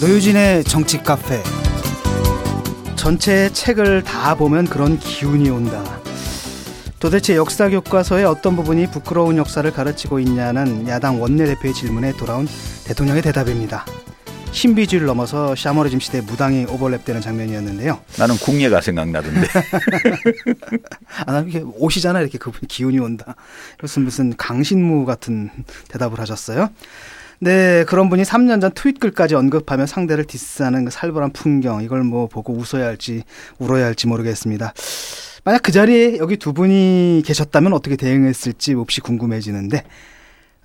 노유진의 정치 카페. 전체 책을 다 보면 그런 기운이 온다. 도대체 역사 교과서의 어떤 부분이 부끄러운 역사를 가르치고 있냐는 야당 원내대표의 질문에 돌아온 대통령의 대답입니다. 신비주의를 넘어서 샤머리즘 시대 무당이 오버랩되는 장면이었는데요. 나는 궁예가 생각나던데. 아, 나 이렇게 오시잖아 이렇게 그분 기운이 온다. 무슨 무슨 강신무 같은 대답을 하셨어요. 네, 그런 분이 3년 전 트윗 글까지 언급하며 상대를 디스하는 그 살벌한 풍경 이걸 뭐 보고 웃어야 할지 울어야 할지 모르겠습니다. 만약 그 자리에 여기 두 분이 계셨다면 어떻게 대응했을지 몹시 궁금해지는데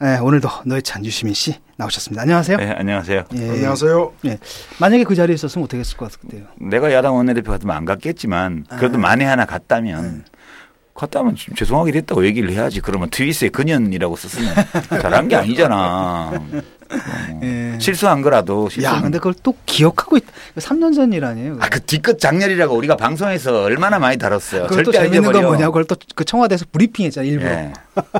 네, 오늘도 노회찬 유시민 씨 나오셨습니다. 안녕하세요. 네, 안녕하세요. 예, 안녕하세요. 예, 만약에 그 자리에 있었으면 어떻게 했을 것 같아요? 내가 야당 원내대표 같으면 안 갔겠지만 그래도 아. 만에 하나 갔다면 갔다면 죄송하게 됐다고 얘기를 해야지. 그러면 트윗에 근현이라고 썼으면 잘한 게 아니잖아. 어. 예. 실수한 거라도. 실수는. 야, 근데 그걸 또 기억하고 있. 3년 전이라니에요. 아, 그 뒤끝 장렬이라고 우리가 방송에서 얼마나 많이 다뤘어요. 그걸 또 재밌는 건 뭐냐? 그걸 또 그 청와대에서 브리핑했잖아 일부러. 예.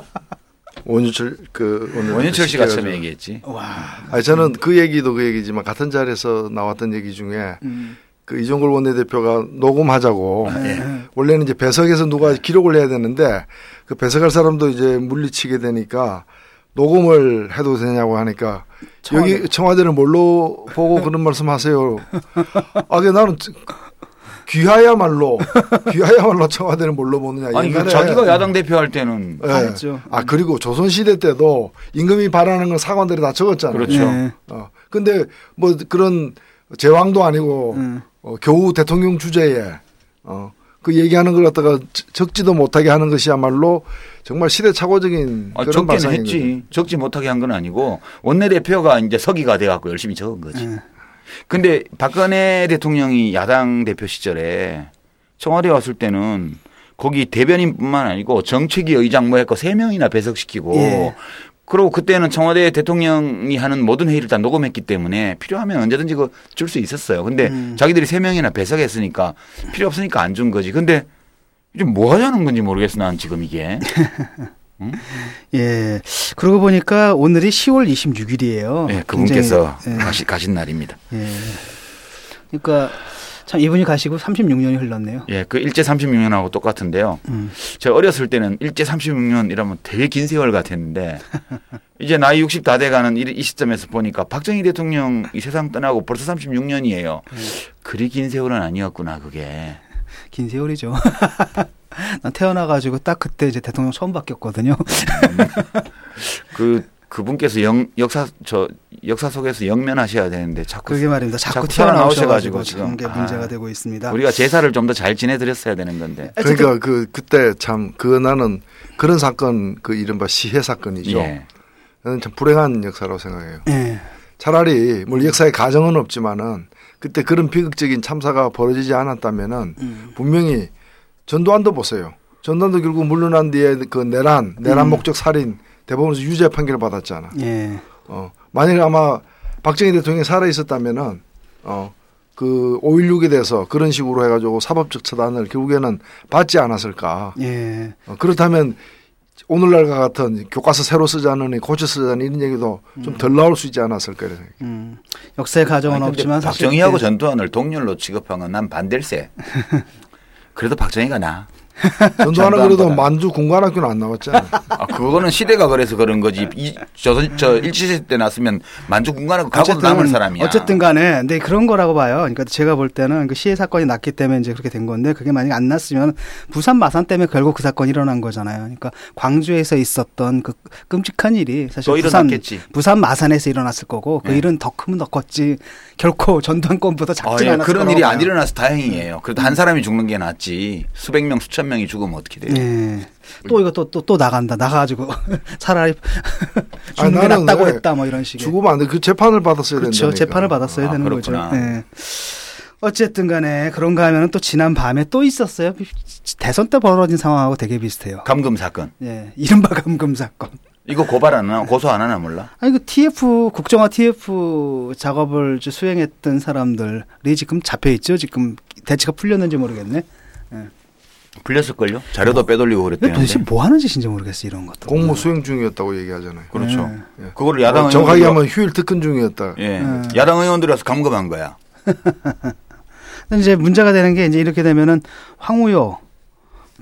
원유철 그 오늘 원유철 씨가 처음 얘기했지. 와. 아니 저는 그 얘기도 그 얘기지만 같은 자리에서 나왔던 얘기 중에 음. 그 이종걸 원내대표가 녹음하자고 네. 원래는 이제 배석에서 누가 기록을 해야 되는데 그 배석할 사람도 이제 물리치게 되니까 녹음을 해도 되냐고 하니까 청와대. 여기 청와대를 뭘로 보고 그런 말씀하세요. 아, 그 나는 귀하야말로 귀하야말로 청와대를 뭘로 보느냐. 아니 그 자기가 야당 대표 할 때는 네. 했죠. 아 그리고 조선 시대 때도 임금이 바라는 건 사관들이 다 적었잖아요. 그렇죠. 네. 어 근데 뭐 그런 제왕도 아니고 음. 어, 겨우 대통령 주제에 어, 그 얘기하는 걸 갖다가 적지도 못하게 하는 것이야말로 정말 시대착오적인 아, 그런 적기는 했지. 거죠. 적지 못하게 한 건 아니고 원내대표가 이제 서기가 돼 갖고 열심히 적은 거지. 네. 근데 박근혜 대통령이 야당 대표 시절에 청와대 왔을 때는 거기 대변인뿐만 아니고 정책위 의장 뭐 했고 세 명이나 배석시키고 예. 그리고 그때는 청와대 대통령이 하는 모든 회의를 다 녹음했기 때문에 필요하면 언제든지 그 줄 수 있었어요. 근데 음. 자기들이 세 명이나 배석했으니까 필요 없으니까 안 준 거지. 근데 이제 뭐 하자는 건지 모르겠어. 난 지금 이게. 응? 예. 그러고 보니까 오늘이 10월 26일이에요. 예, 그분께서 예. 가시, 가신 날입니다. 예. 그러니까 참 이분이 가시고 36년이 흘렀네요. 예, 그 일제 36년하고 똑같은데요. 음. 제가 어렸을 때는 일제 36년 이러면 되게 긴 세월 같았는데 이제 나이 60 다 돼가는 이, 시점에서 보니까 박정희 대통령 이 세상 떠나고 벌써 36년이에요. 음. 그리 긴 세월은 아니었구나 그게. 긴 세월이죠. 난 태어나가지고 딱 그때 이제 대통령 처음 바뀌었거든요. 음. 그 그분께서 영, 역사 저 역사 속에서 영면하셔야 되는데 자꾸 그게 말입니다. 자꾸, 자꾸 튀어나오셔가지고 지금 게 문제가 아, 되고 있습니다. 우리가 제사를 좀 더 잘 지내드렸어야 되는 건데. 그러니까 그 그때 참 그 나는 그런 사건 그 이른바 시해 사건이죠. 예. 저는 참 불행한 역사라고 생각해요. 예. 차라리 뭐 역사의 가정은 없지만은 그때 그런 비극적인 참사가 벌어지지 않았다면은 음. 분명히 전두환도 보세요. 전두환도 결국 물러난 뒤에 그 내란 내란 음. 목적 살인 대법원에서 유죄 판결을 받았잖아. 예. 어, 만약에 아마 박정희 대통령이 살아 있었다면은 어, 그 5.16에 대해서 그런 식으로 해가지고 사법적 처단을 결국에는 받지 않았을까. 예. 어, 그렇다면 오늘날과 같은 교과서 새로 쓰자는 고쳐 쓰자는 이런 얘기도 좀 덜 나올 수 있지 않았을까 이런 생각이. 음. 역사의 가정은 아니, 없지만 박정희하고 전두환을 동률로 취급한 건 난 반댈세. 그래도 박정희가 나. 전두환은 그래도 만주 군관학교는 안 나왔잖아. 아, 그거는 시대가 그래서 그런 거지. 이, 저, 저 일치세 때 났으면 만주 군관학교 가고 남을 사람이야. 어쨌든 간에, 근데 그런 거라고 봐요. 그러니까 제가 볼 때는 그 시해 사건이 났기 때문에 이제 그렇게 된 건데 그게 만약에 안 났으면 부산 마산 때문에 결국 그 사건이 일어난 거잖아요. 그러니까 광주에서 있었던 그 끔찍한 일이 사실 부산, 부산 마산에서 일어났을 거고 그 네. 일은 더 크면 더 컸지 결코 전두환권보다 작지 아, 예. 않았을 그런 일이 안 일어나서 다행이에요. 그래도 한 사람이 죽는 게 낫지 수백 명 수천 명이 죽으면 어떻게 돼요? 네. 또 이거 또 또 또 나간다 나가가지고 차라리 죽는 게 낫다고 했다 뭐 이런 식의 죽으면 안 돼. 그 재판을 받았어야 된다. 그렇죠. 재판을 받았어야 아, 되는 그렇구나. 거죠. 네. 어쨌든 간에 그런가 하면 또 지난 밤에 또 있었어요. 대선 때 벌어진 상황하고 되게 비슷해요. 감금 사건. 예. 이른바 감금 사건. 이거 고발 안 하나 고소 안 하나 몰라? 아니 그 TF 국정화 TF 작업을 수행했던 사람들이 지금 잡혀 있죠. 지금 대치가 풀렸는지 모르겠네. 예. 풀렸을걸요? 자료도 빼돌리고 그랬대요. 도대체 뭐 하는 짓인지 모르겠어 이런 것도. 공무 수행 중이었다고 얘기하잖아요. 그렇죠. 네. 그거를 야당 어, 정확하게 하면 휴일 특근 중이었다. 예. 네. 야당 의원들이라서 감금한 거야. 이제 문제가 되는 게 이제 이렇게 되면은 황우여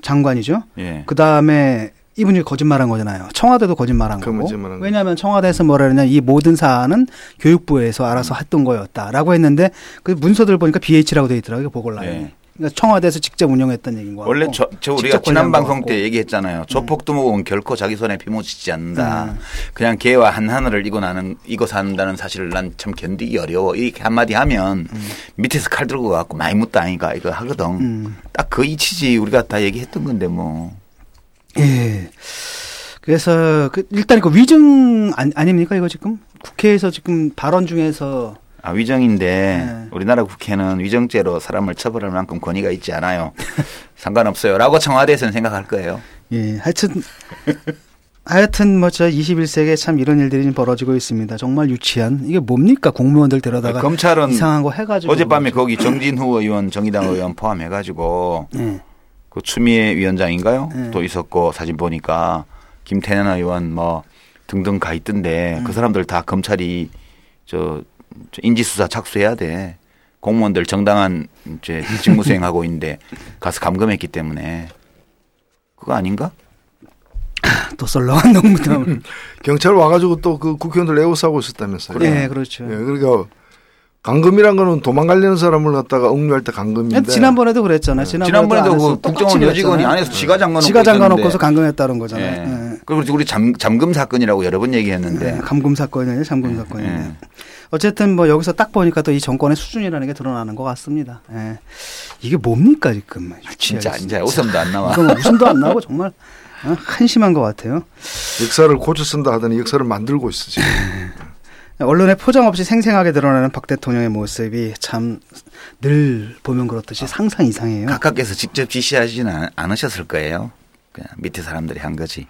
장관이죠. 예. 그 다음에 이분이 거짓말한 거잖아요. 청와대도 거짓말한 그 거고. 왜냐하면 청와대에서 뭐라 그러냐 이 모든 사안은 교육부에서 알아서 했던 거였다라고 했는데 그 문서들 보니까 BH라고 돼 있더라고요 보궐라인. 네. 그러니까 청와대에서 직접 운영했던 얘기인 거고. 원래 저, 저 우리가 지난 방송 때 얘기했잖아요. 음. 조폭두목은 결코 자기 손에 피묻히지 않는다. 음. 그냥 개와 한 하늘을 이고 나는 이고 산다는 사실을 난 참 견디기 어려워. 이렇게 한마디 하면 음. 밑에서 칼 들고 갖고 많이 묻다 아니까 이거 하거든. 음. 딱그 이치지 우리가 다 얘기했던 건데 뭐. 예. 그래서 그 일단 그 위증 아니, 아닙니까 이거 지금 국회에서 지금 발언 중에서 아, 위정인데 네. 우리나라 국회는 위정죄로 사람을 처벌할 만큼 권위가 있지 않아요. 상관없어요라고 청와대에서는 생각할 거예요. 예. 하여튼 하여튼 뭐 저 21세기에 참 이런 일들이 벌어지고 있습니다. 정말 유치한 이게 뭡니까 공무원들 데려다가 검찰은 이상한 거 해가지고 어젯밤에 거기 정진후 의원 정의당 의원 포함해가지고 네. 그 추미애 위원장인가요? 네. 또 있었고 사진 보니까 김태년 의원 뭐 등등 가 있던데 네. 그 사람들 다 검찰이 저 인지수사 착수해야 돼. 공무원들 정당한 이제 직무 수행하고 있는데 가서 감금했기 때문에 그거 아닌가? 또 썰렁한 농담. 경찰 와가지고 또 그 국회의원들 에워싸고 있었다면서요. 네, 그렇죠. 네, 그러니까 강금이란 거는 도망가려는 사람을 갖다가 억류할 때 강금인데. 지난번에도 그랬잖아요. 지난번에도, 지난번에도 그 국정원 여직원이 안에서 지가 잠가 놓고 지가 잠가 놓고서 강금했다는 거잖아요. 네. 네. 그리고 우리 잠, 잠금 사건이라고 여러 번 얘기했는데. 네, 감금 사건이 아니라 잠금 네. 사건이. 네. 어쨌든 뭐 여기서 딱 보니까 또 이 정권의 수준이라는 게 드러나는 것 같습니다. 예. 이게 뭡니까 지금? 진짜 이제 웃음도 안 나와. 이건 웃음도 안 나고 정말 어? 한심한 것 같아요. 역사를 고쳐 쓴다 하더니 역사를 만들고 있어 지금. 언론에 포장 없이 생생하게 드러나는 박 대통령의 모습이 참 늘 보면 그렇듯이 상상 이상해요. 각각께서 직접 지시하지는 않으셨을 거예요. 그냥 밑에 사람들이 한 거지.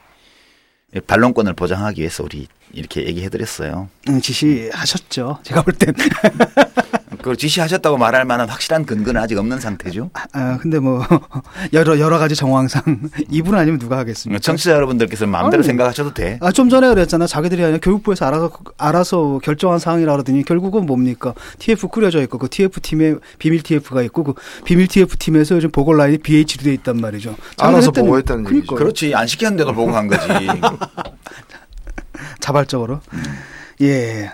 반론권을 보장하기 위해서 우리 이렇게 얘기해드렸어요. 응, 지시하셨죠. 제가 볼 땐. 그걸 지시하셨다고 말할 만한 확실한 근거는 아직 없는 상태죠. 아, 아 근데 뭐 여러 여러 가지 정황상 이분 아니면 누가 하겠습니까? 청취자 여러분들께서 마음대로 아니, 생각하셔도 돼. 아, 좀 전에 그랬잖아. 자기들이 아니라 교육부에서 알아서 알아서 결정한 사항이라 그러더니 결국은 뭡니까? TF 꾸려져 있고 그 TF 팀에 비밀 TF가 있고 그 비밀 TF 팀에서 요즘 보고 라인이 BH로 돼 있단 말이죠. 알아서 보고했다는 얘기죠. 그렇지. 안 시켰는데도 보고한 거지. 자발적으로. 음. 예.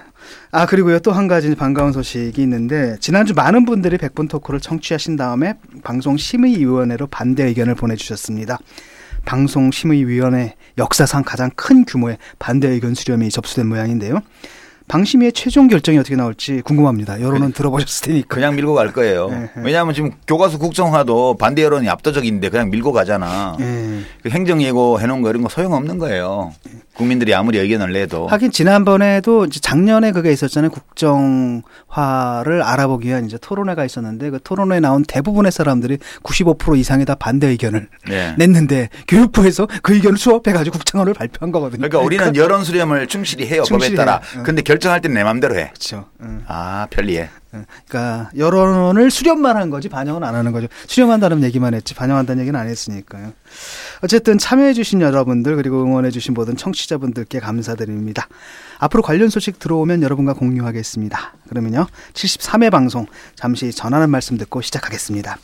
아, 그리고요, 또 한 가지 반가운 소식이 있는데, 지난주 많은 분들이 백분 토크를 청취하신 다음에 방송 심의위원회로 반대 의견을 보내 주셨습니다. 방송 심의위원회 역사상 가장 큰 규모의 반대 의견 수렴이 접수된 모양인데요. 방심위의 최종 결정이 어떻게 나올지 궁금합니다. 여론은 그, 들어보셨을 테니까. 그냥 밀고 갈 거예요. 네, 네. 왜냐하면 지금 교과서 국정화도 반대 여론이 압도적인데 그냥 밀고 가잖아. 네. 그 행정예고 해놓은 거 이런 거 소용없는 거예요. 국민들이 아무리 의견을 내도. 하긴 지난번에도 이제 작년에 그게 있었잖아요. 국정화를 알아보기 위한 이제 토론회가 있었는데 그 토론회에 나온 대부분의 사람들이 95% 이상이 다 반대 의견을 네. 냈는데 교육부에서 그 의견을 수업해가지고 국정화를 발표한 거거든요. 그러니까 우리는 그러니까 여론 수렴을 충실히 해요. 충실히 법에 따라. 해. 근데 결 정할 때는 내 마음대로 해. 그렇죠. 응. 아 편리해. 그러니까 여론을 수렴만 한 거지 반영은 안 하는 거죠. 수렴한다는 얘기만 했지 반영한다는 얘기는 안 했으니까요. 어쨌든 참여해주신 여러분들 그리고 응원해주신 모든 청취자분들께 감사드립니다. 앞으로 관련 소식 들어오면 여러분과 공유하겠습니다. 그러면요 73회 방송 잠시 전하는 말씀 듣고 시작하겠습니다.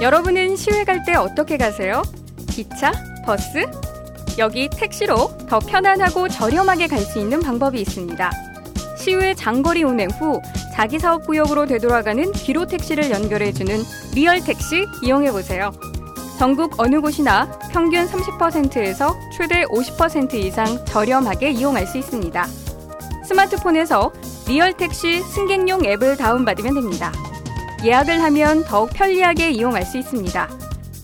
여러분은 시외 갈 때 어떻게 가세요? 기차, 버스? 여기 택시로 더 편안하고 저렴하게 갈 수 있는 방법이 있습니다. 시외 장거리 운행 후 자기 사업 구역으로 되돌아가는 귀로 택시를 연결해주는 리얼 택시 이용해 보세요. 전국 어느 곳이나 평균 30%에서 최대 50% 이상 저렴하게 이용할 수 있습니다. 스마트폰에서 리얼 택시 승객용 앱을 다운받으면 됩니다. 예약을 하면 더욱 편리하게 이용할 수 있습니다.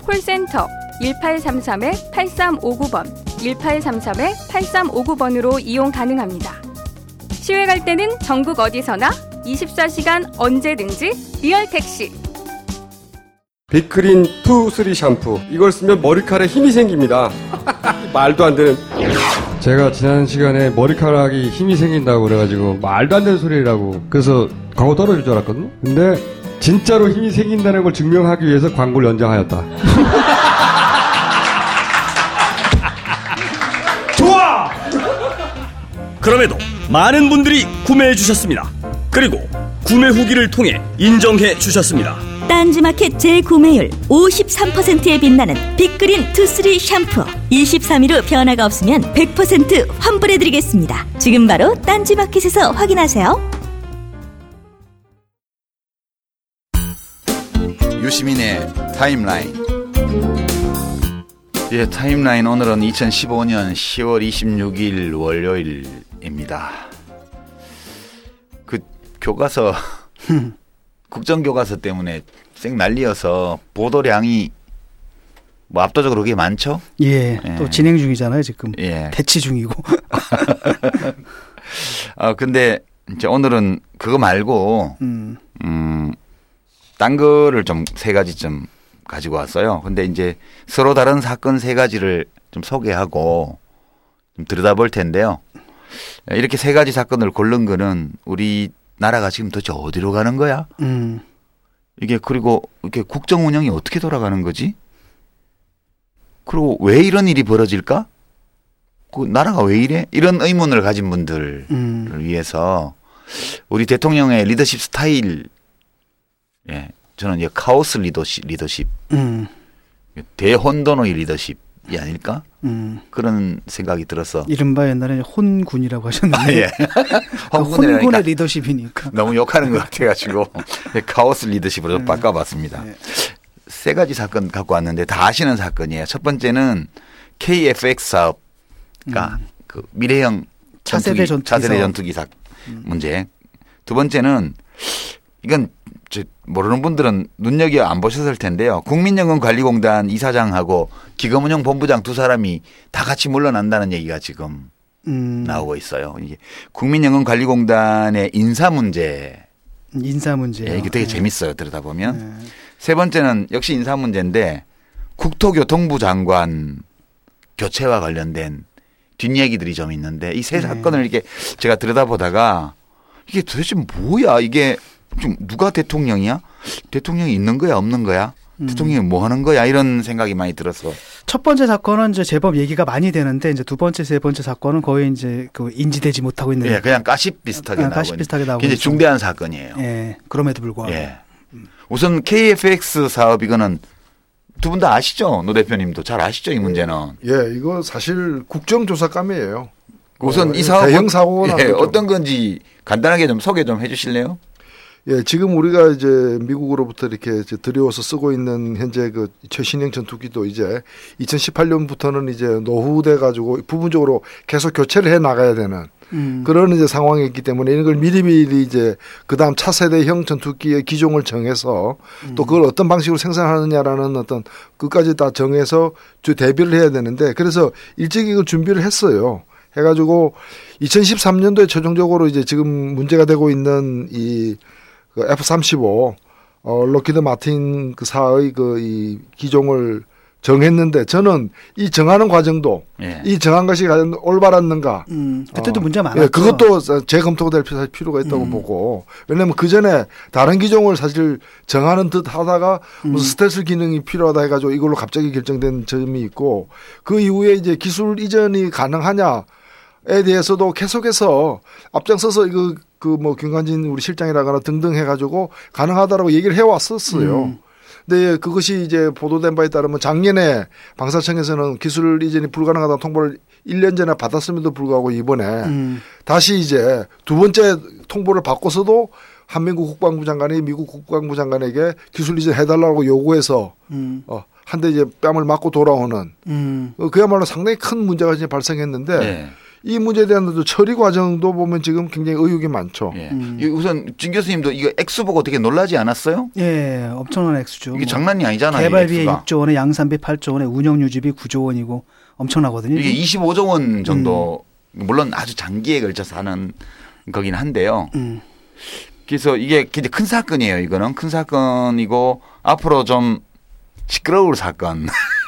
콜센터 1833-8359번, 1833-8359번으로 이용 가능합니다. 시외 갈 때는 전국 어디서나 24시간 언제든지 리얼 택시. 빅그린 two three 샴푸. 이걸 쓰면 머리카락에 힘이 생깁니다. 말도 안 되는. 제가 지난 시간에 머리카락이 힘이 생긴다고 그래가지고 말도 안 되는 소리라고. 그래서 광고 떨어질 줄 알았거든요. 근데 진짜로 힘이 생긴다는 걸 증명하기 위해서 광고를 연장하였다. 그럼에도 많은 분들이 구매해 주셨습니다. 그리고 구매 후기를 통해 인정해 주셨습니다. 딴지마켓 재구매율 53%에 빛나는 빅그린 투쓰리 샴푸 23일 후 변화가 없으면 100% 환불해드리겠습니다. 지금 바로 딴지마켓에서 확인하세요. 유시민의 타임라인 예, 타임라인 오늘은 2015년 10월 26일 월요일 입니다. 그 교과서 국정교과서 때문에 쌩 난리여서 보도량이 뭐 압도적으로 그게 많죠? 예, 예. 또 진행 중이잖아요, 지금. 예. 대치 중이고. 아, 근데 이제 오늘은 그거 말고 음, 음 딴 거를 좀 세 가지 좀 가지고 왔어요. 근데 이제 서로 다른 사건 세 가지를 좀 소개하고 좀 들여다볼 텐데요. 이렇게 세 가지 사건을 고른 거는 우리 나라가 지금 도대체 어디로 가는 거야? 음. 이게 그리고 이렇게 국정 운영이 어떻게 돌아가는 거지? 그리고 왜 이런 일이 벌어질까? 그 나라가 왜 이래? 이런 의문을 가진 분들을 음. 위해서 우리 대통령의 리더십 스타일, 예, 저는 이 카오스 리더십, 리더십, 음. 대혼돈의 리더십, 이 아닐까? 음. 그런 생각이 들어서. 이른바 옛날에 혼군이라고 하셨는데. 아, 예. 그 혼군의 리더십이니까. 너무 욕하는 것 같아가지고 카오스 리더십으로 네. 바꿔봤습니다. 네. 세 가지 사건 갖고 왔는데 다 아시는 사건이에요. 첫 번째는 KFX 사업, 그러니까 음. 그 미래형 차세대 전투기, 차세대 전투기 사 음. 문제. 두 번째는 이건 모르는 분들은 눈여겨 안 보셨을 텐데요. 국민연금관리공단 이사장하고 기금운용 본부장 두 사람이 다 같이 물러난다는 얘기가 지금 음. 나오고 있어요. 이게 국민연금관리공단의 인사 문제. 인사 문제. 예, 이게 되게 네. 재밌어요. 들여다 보면. 네. 세 번째는 역시 인사 문제인데 국토교통부 장관 교체와 관련된 뒷얘기들이 좀 있는데 이세 네. 사건을 이렇게 제가 들여다보다가 이게 도대체 뭐야 이게 좀 누가 대통령이야? 대통령이 있는 거야 없는 거야? 음. 대통령이 뭐 하는 거야 이런 생각이 많이 들어서 첫 번째 사건은 이제 제법 얘기가 많이 되는데 이제 두 번째 세 번째 사건은 거의 이제 그 인지되지 못하고 있는 예 그냥 가십 비슷하게 아, 나오고 가십 비슷하게 나오고 굉장히 중대한 사건이에요. 예 그럼에도 불구하고 예. 우선 KFX 사업 이거는 두 분 다 아시죠 노 대표님도 잘 아시죠 이 문제는 예 이거 사실 국정조사감이에요. 우선 어, 이 사업 대형 사고가 예, 어떤 건지 간단하게 좀 소개 좀 해주실래요? 예, 지금 우리가 이제 미국으로부터 이렇게 이제 들여와서 쓰고 있는 현재 그 최신형 전투기도 이제 2018년부터는 이제 노후돼 가지고 부분적으로 계속 교체를 해 나가야 되는 음. 그런 이제 상황이 있기 때문에 이런 걸 미리미리 이제 그다음 차세대형 전투기의 기종을 정해서 음. 또 그걸 어떤 방식으로 생산하느냐라는 어떤 끝까지 다 정해서 대비를 해야 되는데 그래서 일찍 이걸 준비를 했어요. 해가지고 2013년도에 최종적으로 이제 지금 문제가 되고 있는 이 그 F-35 어, 로키드 마틴 그 사의 그 이 기종을 정했는데 저는 이 정하는 과정도 예. 이 정한 것이 과연 올바랐는가? 음, 그때도 어, 문제 많았죠. 예, 그것도 재검토가 될 필요가 있다고 음. 보고 왜냐하면 그 전에 다른 기종을 사실 정하는 듯 하다가 무슨 음. 스텔스 기능이 필요하다 해가지고 이걸로 갑자기 결정된 점이 있고 그 이후에 이제 기술 이전이 가능하냐? 에 대해서도 계속해서 앞장서서 이거 그 뭐 김관진 우리 실장이라거나 등등 해가지고 가능하다라고 얘기를 해왔었어요. 음. 근데 그것이 이제 보도된 바에 따르면 작년에 방사청에서는 기술 이전이 불가능하다는 통보를 1년 전에 받았음에도 불구하고 이번에 음. 다시 이제 두 번째 통보를 받고서도 한민국 국방부 장관이 미국 국방부 장관에게 기술 이전 해달라고 요구해서 음. 어, 한대 이제 뺨을 맞고 돌아오는 음. 어, 그야말로 상당히 큰 문제가 이제 발생했는데 네. 이 문제에 대한 처리 과정도 보면 지금 굉장히 의혹이 많죠. 예. 음. 우선 진 교수님도 이거 액수 보고 되게 놀라지 않았어요? 예, 엄청난 액수죠. 이게 뭐 장난이 아니잖아요. 개발비 6조 원에 양산비 8조 원에 운영 유지비 9조 원이고 엄청나거든요. 이게 25조 원 정도 음. 물론 아주 장기에 걸쳐서 하는 거긴 한데요. 음. 그래서 이게 굉장히 큰 사건이에요. 이거는 큰 사건이고 앞으로 좀 시끄러울 사건.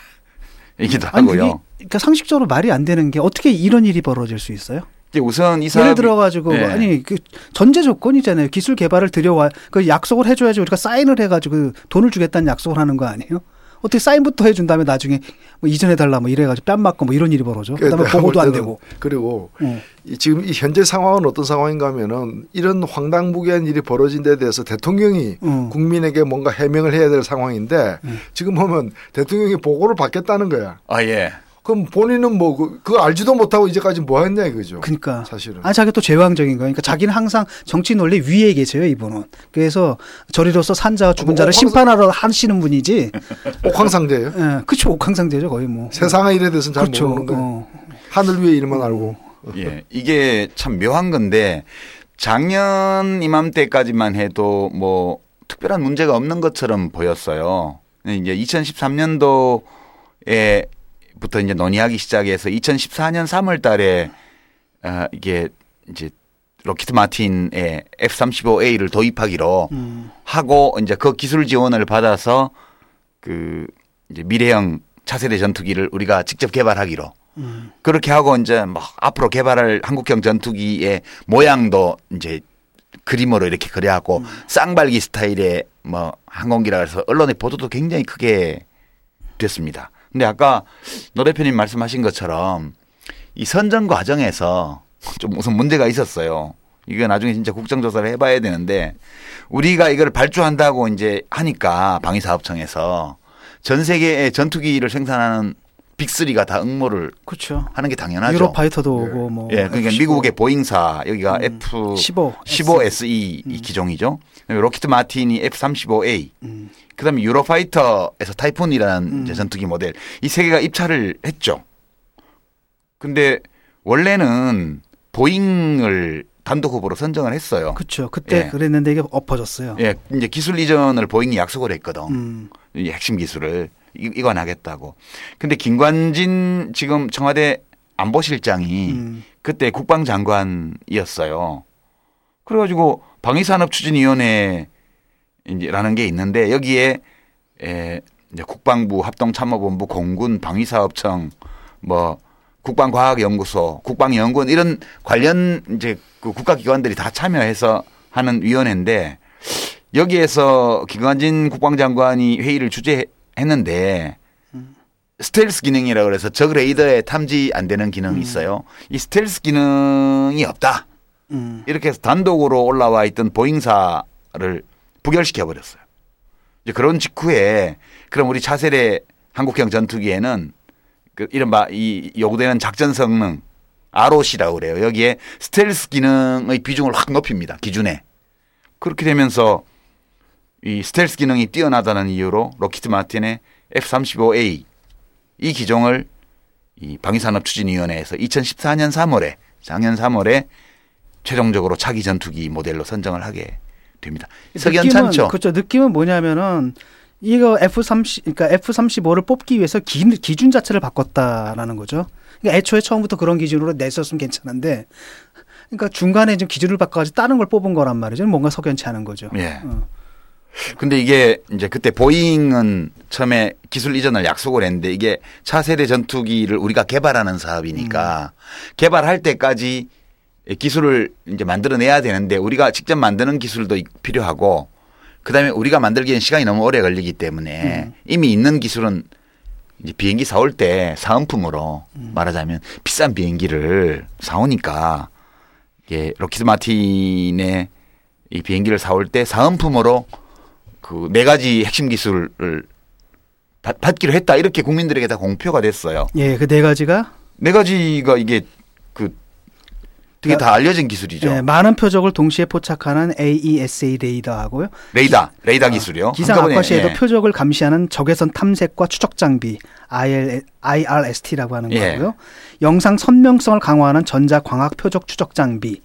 이기도 하고요. 그러니까 상식적으로 말이 안 되는 게 어떻게 이런 일이 벌어질 수 있어요? 우선 이 사업 예를 들어 가지고 네. 아니 그 전제 조건이잖아요. 기술 개발을 들여와 그 약속을 해줘야지 우리가 사인을 해가지고 돈을 주겠다는 약속을 하는 거 아니에요? 어떻게 사인부터 해준 다음에 나중에 뭐 이전해 달라 뭐 이래가지고 뺨 맞고 뭐 이런 일이 벌어져. 그다음에 보고도 안 되고. 그리고 어. 지금 이 현재 상황은 어떤 상황인가 하면은 이런 황당무계한 일이 벌어진 데 대해서 대통령이 어. 국민에게 뭔가 해명을 해야 될 상황인데 음. 지금 보면 대통령이 보고를 받겠다는 거야. 아 예. 그럼 본인은 뭐 그, 그거 알지도 못하고 이제까지 뭐 했냐 이거죠. 그러니까 사실은. 아 자기 또 제왕적인 거니까 자기는 항상 정치 논리 위에 계세요 이분은. 그래서 저리로서 산자와 죽은 자를 심판하러 하시는 분이지. 옥황상제예요? 예, 네, 그렇죠. 옥황상제죠 거의 뭐. 세상의 일에 대해서는 잘 그렇죠. 모르는 거예요. 어. 하늘 위의 일만 알고. 예, 이게 참 묘한 건데 작년 이맘때까지만 해도 뭐 특별한 문제가 없는 것처럼 보였어요. 이제 2013년도에 부터 이제 논의하기 시작해서 2014년 3월 달에 어, 이게 이제 로키트 마틴의 F-35A를 도입하기로 음. 하고 이제 그 기술 지원을 받아서 그 이제 미래형 차세대 전투기를 우리가 직접 개발하기로 음. 그렇게 하고 이제 뭐 앞으로 개발할 한국형 전투기의 모양도 이제 그림으로 이렇게 그려하고 음. 쌍발기 스타일의 뭐 항공기라 해서 언론의 보도도 굉장히 크게 됐습니다. 근데 아까 노 대표님 말씀하신 것처럼 이 선정 과정에서 좀 무슨 문제가 있었어요. 이게 나중에 진짜 국정조사를 해봐야 되는데 우리가 이걸 발주한다고 이제 하니까 방위사업청에서 전 세계의 전투기를 생산하는 big 3가 다 응모를 그렇죠. 하는 게 당연하죠. 유로파이터도 오고 뭐. 예, 그러니까 F15. 미국의 보잉사 여기가 음, F15 15 SE 음. 기종이죠. 록히드 마틴이 F35A. 음. 그다음에 유로파이터에서 타이푼이라는 음. 전투기 모델 이 세 개가 입찰을 했죠. 근데 원래는 보잉을 단독 후보로 선정을 했어요. 그렇죠. 그때 예. 그랬는데 이게 엎어졌어요. 예, 이제 기술 이전을 보잉이 약속을 했거든. 음. 이 핵심 기술을 이건 하겠다고. 근데 김관진 지금 청와대 안보실장이 음. 그때 국방장관이었어요. 그래가지고 방위산업추진위원회 이제라는 게 있는데 여기에 에 이제 국방부 합동참모본부 공군 방위사업청 뭐 국방과학연구소 국방연구원 이런 관련 이제 그 국가기관들이 다 참여해서 하는 위원회인데 여기에서 김관진 국방장관이 회의를 주재 했는데 스텔스 기능이라고 그래서 적 레이더에 탐지 안 되는 기능이 음. 있어요. 이 스텔스 기능이 없다. 음. 이렇게 해서 단독으로 올라와 있던 보잉사를 부결시켜 버렸어요. 이제 그런 직후에 그럼 우리 차세대 한국형 전투기에는 그 이른바 이 요구되는 작전 성능 ROC라고 그래요. 여기에 스텔스 기능의 비중을 확 높입니다. 기준에. 그렇게 되면서 이 스텔스 기능이 뛰어나다는 이유로 록히드 마틴의 F-35A 이 기종을 이 방위산업추진위원회에서 2014년 3월에 작년 3월에 최종적으로 차기 전투기 모델로 선정을 하게 됩니다. 석연찮죠. 그렇죠. 느낌은 뭐냐면은 이거 F30 그러니까 F35를 뽑기 위해서 기, 기준 자체를 바꿨다라는 거죠. 그러니까 애초에 처음부터 그런 기준으로 냈었으면 괜찮은데 그러니까 중간에 좀 기준을 바꿔가지고 다른 걸 뽑은 거란 말이죠. 뭔가 석연치 않은 거죠. 예. 어. 근데 이게 이제 그때 보잉은 처음에 기술 이전을 약속을 했는데 이게 차세대 전투기를 우리가 개발하는 사업이니까 음. 개발할 때까지 기술을 이제 만들어내야 되는데 우리가 직접 만드는 기술도 필요하고 그다음에 우리가 만들기엔 시간이 너무 오래 걸리기 때문에 음. 이미 있는 기술은 이제 비행기 사올 때 사은품으로 음. 말하자면 비싼 비행기를 사오니까 이게 록히드 마틴의 이 비행기를 사올 때 사은품으로 그 네 가지 핵심 기술을 받, 기로 했다 이렇게 국민들에게 다 공표가 됐어요. 예, 그 네 가지가 네 가지가 이게 그 되게 다 알려진 기술이죠. 네, 많은 표적을 동시에 포착하는 AESA 레이더하고요. 레이더, 레이더 기술이요. 기상 악화 시에도 예. 표적을 감시하는 적외선 탐색과 추적 장비 IRST라고 하는 예. 거고요. 영상 선명성을 강화하는 전자 광학 표적 추적 장비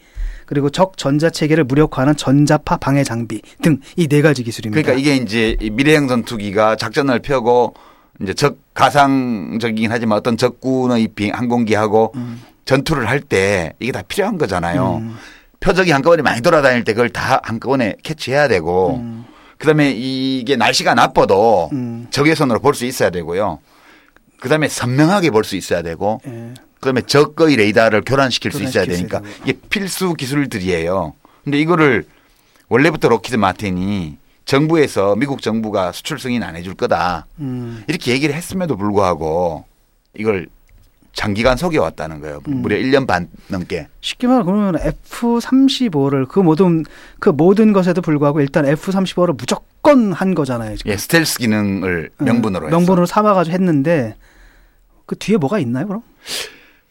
그리고 적 전자 체계를 무력화하는 전자파 방해 장비 등 이 네 가지 기술입니다. 그러니까 이게 이제 미래형 전투기가 작전을 펴고 이제 적 가상적이긴 하지만 어떤 적군의 항공기하고 음. 전투를 할 때 이게 다 필요한 거잖아요. 음. 표적이 한꺼번에 많이 돌아다닐 때 그걸 다 한꺼번에 캐치해야 되고 음. 그다음에 이게 날씨가 나빠도 음. 적외선으로 볼 수 있어야 되고요. 그다음에 선명하게 볼 수 있어야 되고 예. 그다음에 적기의 레이더를 교란시킬 수 있어야 되니까 이게 필수 기술들이에요. 근데 이거를 원래부터 록히드 마틴이 정부에서 미국 정부가 수출 승인 안 해줄 거다 음. 이렇게 얘기를 했음에도 불구하고 이걸 장기간 속여왔다는 거예요. 음. 무려 1년 반 넘게. 쉽게 말하면 그러면 F-35를 그 모든 그 모든 것에도 불구하고 일단 F-35를 무조건 한 거잖아요. 지금. 예, 스텔스 기능을 명분으로 음, 명분으로 삼아가지고 했는데 그 뒤에 뭐가 있나요, 그럼?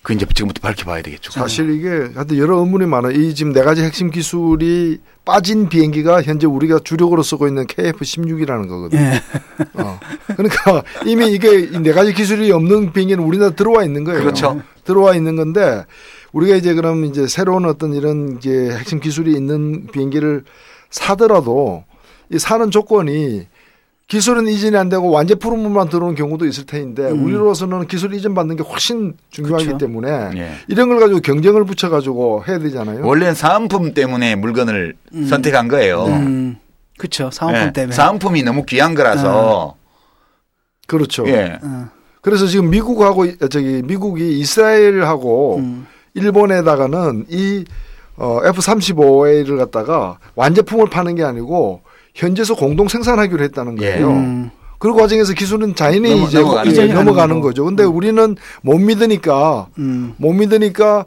그 이제 지금부터 밝혀봐야 되겠죠. 사실 이게 하여튼 여러 의문이 많아. 이 지금 네 가지 핵심 기술이 빠진 비행기가 현재 우리가 주력으로 쓰고 있는 KF-16이라는 거거든요. 예. 어. 그러니까 이미 이게 네 가지 기술이 없는 비행기는 우리나라 들어와 있는 거예요. 그렇죠. 들어와 있는 건데 우리가 이제 그럼 이제 새로운 어떤 이런 이제 핵심 기술이 있는 비행기를 사더라도 이 사는 조건이 기술은 이전이 안 되고 완제품만 들어오는 경우도 있을 테인데 음. 우리로서는 기술 이전 받는 게 훨씬 중요하기 그렇죠. 때문에 예. 이런 걸 가지고 경쟁을 붙여 가지고 해야 되잖아요. 원래는 사은품 때문에 물건을 음. 선택한 거예요. 음. 그렇죠. 사은품 예. 때문에. 사은품이 너무 귀한 거라서. 어. 그렇죠. 예. 어. 그래서 지금 미국하고 저기 미국이 이스라엘하고 음. 일본에다가는 이 어, F-35A를 갖다가 완제품을 파는 게 아니고 현재서 공동 생산하기로 했다는 예. 거예요. 음. 그 과정에서 기술은 자연히 넘어, 이제 넘어가는, 이제 넘어가는 거죠. 근데 음. 우리는 못 믿으니까 음. 못 믿으니까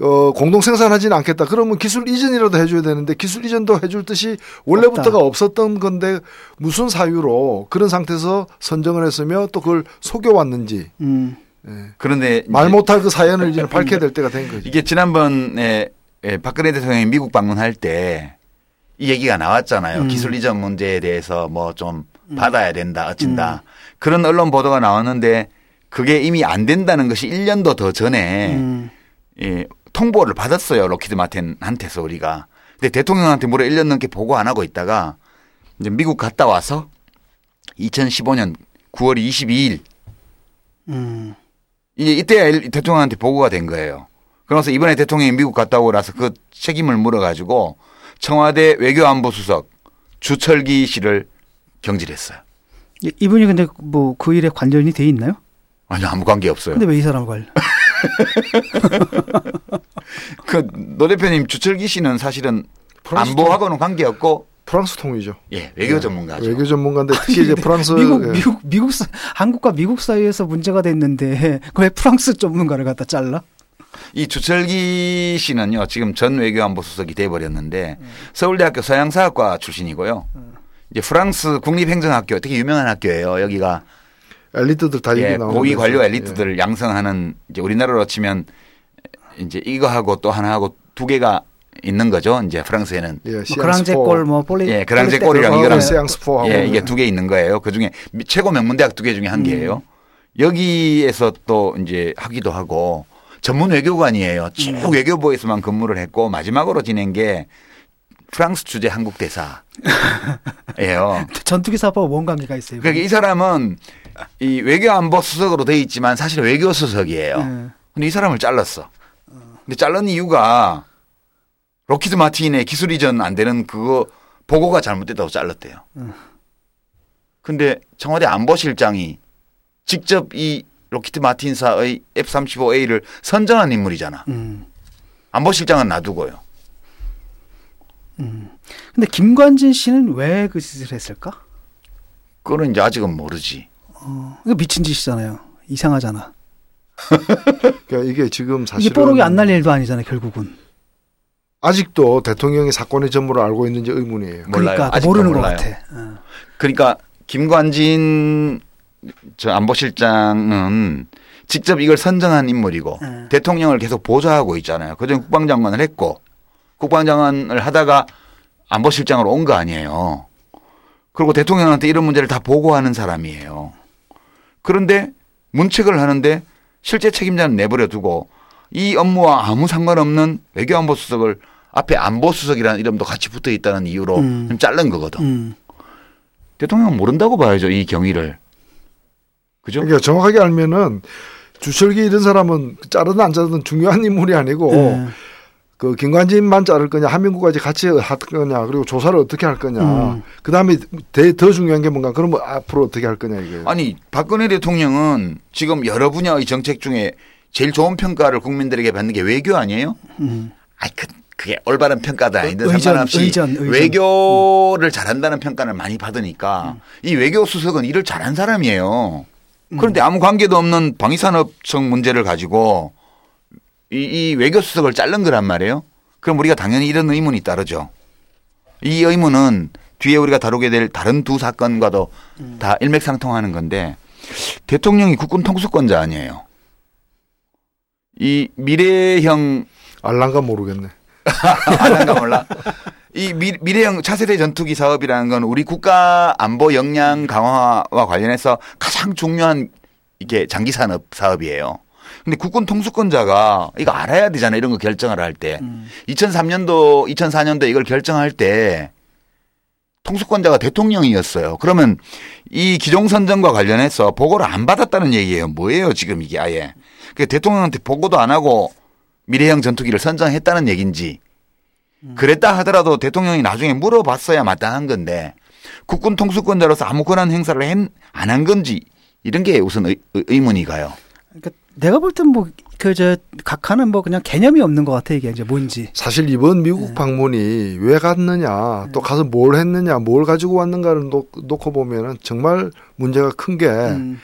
어, 공동 생산하지는 않겠다. 그러면 기술 이전이라도 해줘야 되는데 기술 이전도 해줄 뜻이 원래부터가 없다. 없었던 건데 무슨 사유로 그런 상태에서 선정을 했으며 또 그걸 속여왔는지. 음. 예. 그런데 말 못할 그 사연을 이제 밝혀야 될 때가 된 거죠. 이게 지난번에 예, 박근혜 대통령이 미국 방문할 때 이 얘기가 나왔잖아요. 음. 기술 이전 문제에 대해서 뭐좀 음. 받아야 된다, 어찐다. 음. 그런 언론 보도가 나왔는데 그게 이미 안 된다는 것이 1년도 더 전에 음. 예, 통보를 받았어요. 로키드 마틴한테서 우리가. 근데 대통령한테 무려 1년 넘게 보고 안 하고 있다가 이제 미국 갔다 와서 2015년 9월 22일 음. 이제 이때 대통령한테 보고가 된 거예요. 그래서 이번에 대통령이 미국 갔다 오고 나서 그 책임을 물어가지고 청와대 외교안보수석 주철기 씨를 경질했어요. 이분이 근데 뭐 그 일에 관련이 돼 있나요? 아니 아무 관계 없어요. 근데 왜 이 사람 걸? 그노 대표님 주철기 씨는 사실은 안보하고는 관계 없고 프랑스 통이죠. 예, 외교 네. 전문가죠. 외교 전문가인데 특히 이제 프랑스 미국 예. 미국 미국 사, 한국과 미국 사이에서 문제가 됐는데 왜 프랑스 전문가를 갖다 잘라? 이 주철기 씨는요 지금 전 외교안보 수석이 돼버렸는데 음. 서울대학교 서양사학과 출신이고요. 음. 이제 프랑스 국립행정학교 되게 유명한 학교예요. 여기가 엘리트들 다 예, 고위 관료 엘리트들을 예. 양성하는 이제 우리나라로 치면 이제 이거 하고 또 하나 하고 두 개가 있는 거죠. 이제 프랑스에는 예, 뭐 그랑제골 뭐 폴리 예, 그랑제골이랑 이거랑 예, 이게 두 개 있는 거예요. 그 중에 최고 명문대학 두 개 중에 한 음. 개예요. 여기에서 또 이제 하기도 하고 전문 외교관이에요. 쭉 음. 외교부에서만 근무를 했고 마지막으로 지낸 게 프랑스 주재 한국 대사예요. 전투기 사업하고 뭔 관계가 있어요? 그러니까 이 사람은 이 외교안보 수석으로 돼 있지만 사실 외교 수석이에요. 네. 근데 이 사람을 잘랐어. 근데 잘른 이유가 록히드 마틴의 기술 이전 안 되는 그거 보고가 잘못됐다고 잘랐대요. 음. 근데 청와대 안보실장이 직접 이 록히드 마틴사의 F-35A를 선정한 인물이잖아. 음. 안보실장은 놔두고요. 음. 근데 김관진 씨는 왜 그 짓을 했을까? 그거는 이제 아직은 모르지. 어, 이거 미친 짓이잖아요. 이상하잖아. 그러니까 이게 지금 사실 이게 뽀록이 안 날 일도 아니잖아요. 결국은. 아직도 대통령이 사건의 전모를 알고 있는지 의문이에요. 몰라요. 그러니까 모르는 몰라요. 것 같아. 어. 그러니까 김관진 저 안보실장은 직접 이걸 선정한 인물이고 네. 대통령을 계속 보좌하고 있잖아요. 그전 국방장관을 했고 국방장관을 하다가 안보실장으로 온 거 아니에요. 그리고 대통령한테 이런 문제를 다 보고하는 사람이에요. 그런데 문책을 하는데 실제 책임자는 내버려 두고 이 업무와 아무 상관없는 외교안보 수석을 앞에 안보 수석이라는 이름도 같이 붙어 있다는 이유로 음. 자른 거거든. 음. 대통령은 모른다고 봐야죠, 이 경위를. 그죠? 그러니까 정확하게 알면은 주철기 이런 사람은 자르든 안 자르든 중요한 인물이 아니고 네. 그 김관진만 자를 거냐 한민국까지 같이 할 거냐 그리고 조사를 어떻게 할 거냐 음. 그 다음에 더 중요한 게 뭔가 그러면 앞으로 어떻게 할 거냐 이게 아니 박근혜 대통령은 지금 여러 분야의 정책 중에 제일 좋은 평가를 국민들에게 받는 게 외교 아니에요? 음. 아이 그 그게 올바른 평가도 아닌데 상관없이 의전, 의전. 외교를 잘한다는 평가를 많이 받으니까 음. 이 외교 수석은 일을 잘한 사람이에요. 그런데 아무 관계도 없는 방위산업청 문제를 가지고 이, 이 외교 수석을 자른 거란 말이에요. 그럼 우리가 당연히 이런 의문이 따르죠. 이 의문은 뒤에 우리가 다루게 될 다른 두 사건과도 음. 다 일맥상통하는 건데 대통령이 국군 통수권자 아니에요. 이 미래형 알란가 모르겠네. 알란가 몰라. 이 미, 미래형 차세대 전투기 사업이라는 건 우리 국가 안보 역량 강화와 관련해서 가장 중요한 이게 장기 산업 사업이에요. 근데 국군 통수권자가 이거 알아야 되잖아 이런 거 결정을 할 때. 음. 2003년도, 2004년도 이걸 결정할 때 통수권자가 대통령이었어요. 그러면 이 기종선정과 관련해서 보고를 안 받았다는 얘기예요. 뭐예요 지금 이게 아예. 그 대통령한테 보고도 안 하고 미래형 전투기를 선정했다는 얘기인지 그랬다 하더라도 대통령이 나중에 물어봤어야 마땅한 건데 국군 통수권자로서 아무 권한 행사를 안 한 건지 이런 게 우선 의, 의문이 가요. 그러니까 내가 볼 땐 뭐 그 저 각하는 뭐 그냥 개념이 없는 것 같아 이게 이제 뭔지. 사실 이번 미국 네. 방문이 왜 갔느냐 또 가서 뭘 했느냐 뭘 가지고 왔는가를 놓, 고 보면은 정말 문제가 큰게 음.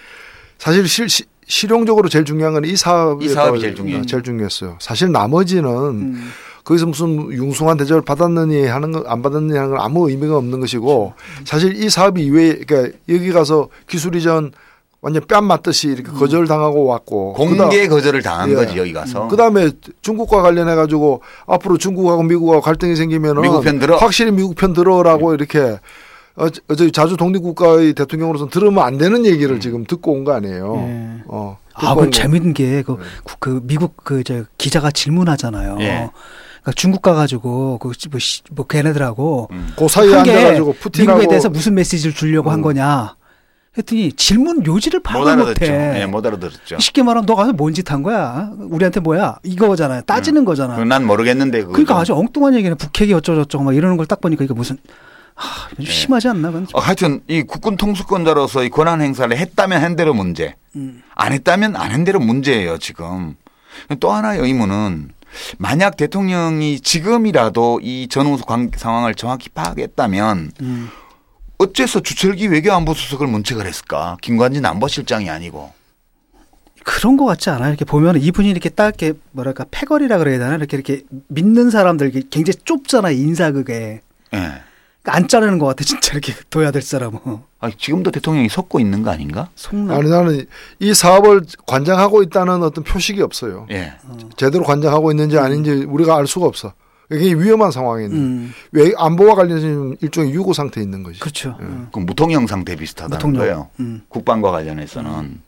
사실 실, 실용적으로 제일 중요한 건 이 사업이, 이 사업이 제일 중요해요. 제일 중요했어요. 사실 나머지는 음. 거기서 무슨 융숭한 대접을 받았느니 하는 거안 받았느니 하는 건 아무 의미가 없는 것이고. 사실 이 사업 이외에 그러니까 여기 가서 기술 이전 완전 뺨 맞듯이 이렇게 음. 거절당하고 왔고 공개 그다음, 거절을 당한 예. 거지 여기 가서. 그다음에 중국과 관련해 가지고 앞으로 중국하고 미국하고 갈등이 생기면은 미국 편 들어 확실히 미국 편 들어라고 네. 이렇게 어, 저 자주 독립국가의 대통령으로서 들으면 안 되는 얘기를 음. 지금 듣고 온 거 아니에요. 네. 어. 아, 그 재밌는 게, 그, 네. 그, 미국 그, 저, 기자가 질문하잖아요. 네. 그러니까 중국 가가지고, 그, 뭐, 뭐 걔네들하고. 음. 그 사이에 앉아가지고 푸틴하고. 미국에 대해서 무슨 메시지를 주려고 음. 한 거냐. 했더니 질문 요지를 파악 못해. 네, 못 알아들었죠. 쉽게 말하면 너 가서 뭔 짓 한 거야? 우리한테 뭐야? 이거잖아요. 따지는 음. 거잖아. 난 모르겠는데. 그거 그러니까 아주 엉뚱한 얘기는 북핵이 어쩌고저쩌고 막 이러는 걸 딱 보니까 이게 무슨 하, 좀 네. 심하지 않나? 그건 어, 하여튼 이 국군 통수권자로서 이 권한 행사를 했다면 한 대로 문제, 음. 안 했다면 안 한 대로 문제예요 지금. 또 하나의 의문은 만약 대통령이 지금이라도 이 전후 상황을 정확히 파악했다면 음. 어째서 주철기 외교안보 수석을 문책을 했을까? 김관진 안보실장이 아니고. 그런 것 같지 않아요? 이렇게 보면 이분이 이렇게 딱 이렇게 뭐랄까 패거리라 그래야 되나? 이렇게 이렇게 믿는 사람들 굉장히 좁잖아 인사극에. 네. 안 자르는 것 같아 진짜 이렇게 둬야 될 사람은. 아 지금도 대통령이 섰고 있는 거 아닌가? 속나? 아니 나는 이 사업을 관장하고 있다는 어떤 표식이 없어요. 예. 어. 제대로 관장하고 있는지 아닌지 우리가 알 수가 없어. 이게 위험한 상황이네. 음. 왜 안보와 관련해서 일종의 유고 상태에 있는 거지. 그렇죠. 예. 음. 그럼 무통령 상태 비슷하다는 무통령. 거예요. 음. 국방과 관련해서는.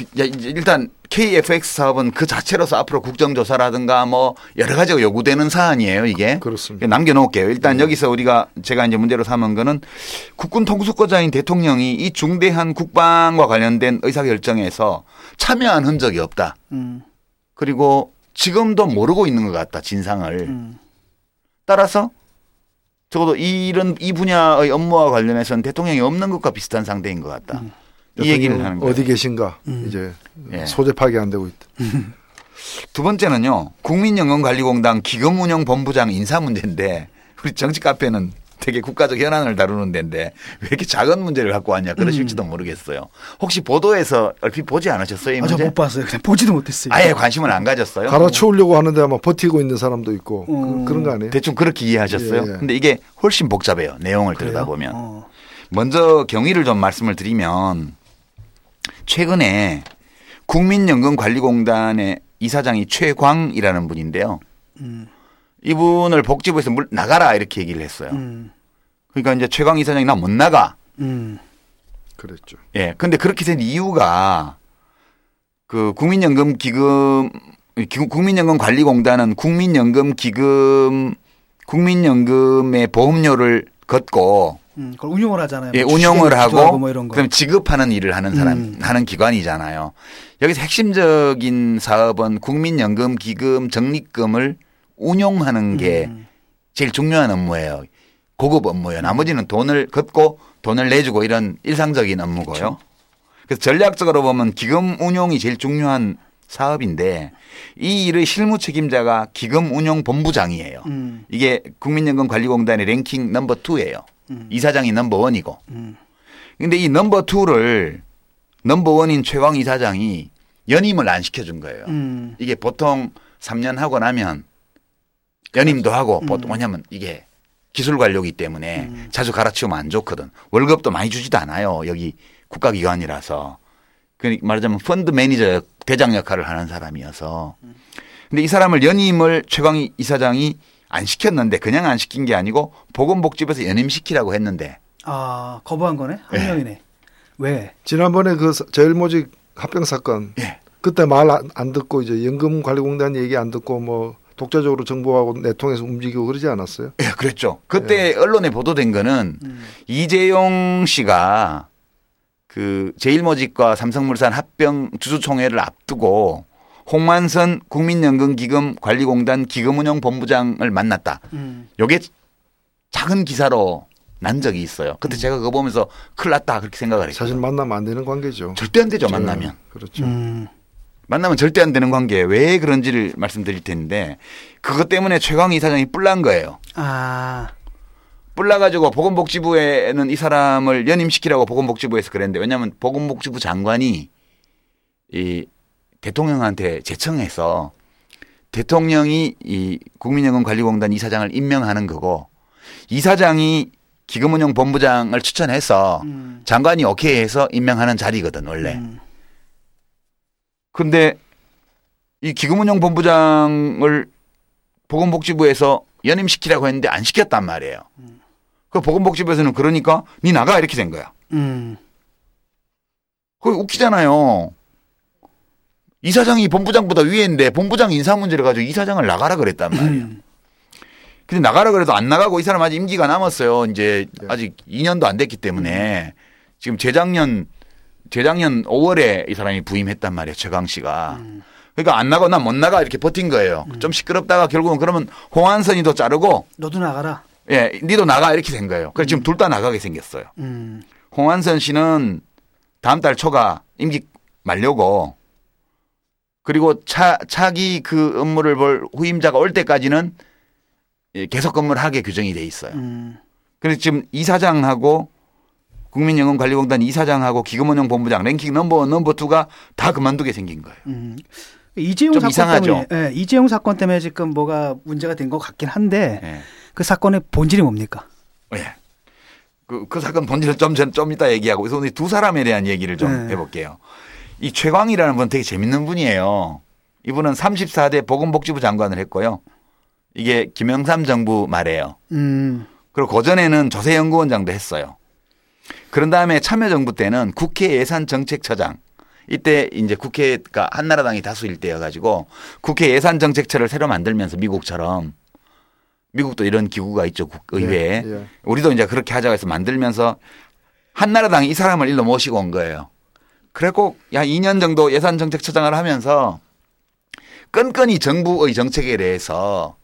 음. 그, 일단 KFX 사업은 그 자체로서 앞으로 국정조사라든가 뭐 여러 가지가 요구되는 사안이에요, 이게. 그렇습니다. 남겨놓을게요. 일단 네. 여기서 우리가 제가 이제 문제로 삼은 거는 국군 통수권자인 대통령이 이 중대한 국방과 관련된 의사결정에서 참여한 흔적이 없다. 음. 그리고 지금도 모르고 있는 것 같다, 진상을. 음. 따라서 적어도 이런 이 분야의 업무와 관련해서는 대통령이 없는 것과 비슷한 상태인 것 같다. 음. 이 얘기를 하는 거예요. 어디 계신가 음. 이제 예. 소재 파악이 안 되고 있다. 두 번째는요. 국민연금관리공단 기금운영본부장 인사 문제인데 우리 정치 카페는 되게 국가적 현안을 다루는 데인데 왜 이렇게 작은 문제를 갖고 왔냐 그러실지도 음. 모르겠어요. 혹시 보도에서 얼핏 보지 않으셨어요? 이 문제? 아, 저못 봤어요. 그냥 보지도 못했어요. 아예 관심을 안 가졌어요. 갈아치우려고 하는데 아마 버티고 있는 사람도 있고 음. 그, 런거 아니에요? 대충 그렇게 이해하셨어요. 예, 예. 근데 이게 훨씬 복잡해요. 내용을 들여다보면. 어. 먼저 경위를 좀 말씀을 드리면 최근에 국민연금관리공단의 이사장이 최광이라는 분인데요. 음. 이분을 복지부에서 물, 나가라 이렇게 얘기를 했어요. 음. 그러니까 이제 최광 이사장이 나 못 나가. 음. 그랬죠. 예. 근데 그렇게 된 이유가 그 국민연금 기금 국민연금 관리공단은 국민연금 기금 국민연금의 보험료를 걷고 음, 그걸 운용을 하잖아요. 예, 운용을 하고, 뭐 그다음 지급하는 일을 하는 사람 음. 하는 기관이잖아요. 여기서 핵심적인 사업은 국민연금 기금 적립금을 운용하는 게 음. 제일 중요한 업무예요. 고급 업무예요. 나머지는 돈을 걷고 돈을 내주고 이런 일상적인 업무고요. 그렇죠. 그래서 전략적으로 보면 기금 운용이 제일 중요한 사업인데 이 일의 실무 책임자가 기금 운용 본부장이에요. 음. 이게 국민연금관리공단의 랭킹 넘버 투예요. 음. 이사장이 넘버 원이고. 음. 근데 이 number two를 number one인 최광 이사장이 연임을 안 시켜준 거예요. 음. 이게 보통 3년 하고 나면 연임도 하고 음. 보통 뭐냐면 이게 기술 관료기 때문에 음. 자주 갈아치우면 안 좋거든. 월급도 많이 주지도 않아요. 여기 국가기관이라서. 그 말하자면 펀드 매니저 대장 역할을 하는 사람이어서. 근데 이 사람을 연임을 최광 이사장이 안 시켰는데 그냥 안 시킨 게 아니고 보건복지부에서 연임시키라고 했는데. 아 거부한 거네 한 네. 명이네. 왜? 지난번에 그 제일모직 합병 사건. 네. 그때 말 안 듣고 이제 연금관리공단 얘기 안 듣고 뭐 독자적으로 정부하고 내통해서 움직이고 그러지 않았어요? 예, 그랬죠. 그때 예. 언론에 보도된 거는 음. 이재용 씨가 그 제일모직과 삼성물산 합병 주주총회를 앞두고 홍만선 국민연금기금 관리공단 기금운용본부장을 만났다. 음. 요게 작은 기사로 난 적이 있어요. 그때 음. 제가 그거 보면서 큰일 났다 그렇게 생각을 했어요. 사실 만나면 안 되는 관계죠. 절대 안 되죠, 만나면. 그렇죠. 음. 만나면 절대 안 되는 관계 왜 그런지를 말씀드릴 텐데 그것 때문에 최광희 이사장이 뿔난 거예요. 아. 뿔나가지고 보건복지부에는 이 사람을 연임시키라고 보건복지부에서 그랬는데 왜냐하면 보건복지부 장관이 이 대통령한테 제청해서 대통령이 이 국민연금관리공단 이사장을 임명하는 거고 이사장이 기금운용 본부장을 추천해서 음. 장관이 오케이 해서 임명하는 자리거든 원래. 음. 근데 이 기금운용 본부장을 보건복지부에서 연임시키라고 했는데 안 시켰단 말이에요. 그 보건복지부에서는 그러니까 니 나가 이렇게 된 거야. 음. 그거 웃기잖아요. 이사장이 본부장보다 위에인데 본부장 인사 문제를 가지고 이사장을 나가라 그랬단 말이에요. 음. 근데 나가라 그래도 안 나가고 이 사람 아직 임기가 남았어요. 이제 네. 아직 2년도 안 됐기 때문에 지금 재작년 재작년 5월에 이 사람이 부임했단 말이에요. 최강 씨가. 음. 그러니까 안 나가 난못 나가 이렇게 버틴 거예요. 음. 좀 시끄럽다가 결국은 그러면 홍한선이도 자르고 너도 나가라. 예, 니도 나가 이렇게 된 거예요. 그래서 음. 지금 둘 다 나가게 생겼어요. 음. 홍한선 씨는 다음 달 초가 임기 만료고 그리고 차 차기 그 업무를 볼 후임자가 올 때까지는 계속 근무를 하게 규정이 돼 있어요. 음. 그래서 지금 이사장하고 국민연금관리공단 이사장하고 기금운용 본부장 랭킹 넘버 넘버 투가 다 그만두게 생긴 거예요. 음. 이재용 사건 이상하죠. 때문에 네, 이재용 사건 때문에 지금 뭐가 문제가 된 것 같긴 한데 네. 그 사건의 본질이 뭡니까? 네. 그, 그 사건 본질을 좀, 좀 이따 얘기하고 그래서 오늘 두 사람에 대한 얘기를 좀 네. 해볼게요. 이 최광이라는 분 되게 재밌는 분이에요. 이분은 34대 보건복지부 장관을 했고요. 이게 김영삼 정부 말이에요. 음. 그리고 고전에는 조세연구원장도 했어요. 그런 다음에 참여정부 때는 국회 예산정책처장 이때 이제 국회가 한나라당이 다수일 때여가지고 국회 예산정책처를 새로 만들면서 미국처럼 미국도 이런 기구가 있죠 국의회에 예, 예. 우리도 이제 그렇게 하자고 해서 만들면서 한나라당이 이 사람을 일로 모시고 온 거예요. 그래고 야 2년 정도 예산 정책 처장을 하면서 끈끈이 정부의 정책에 대해서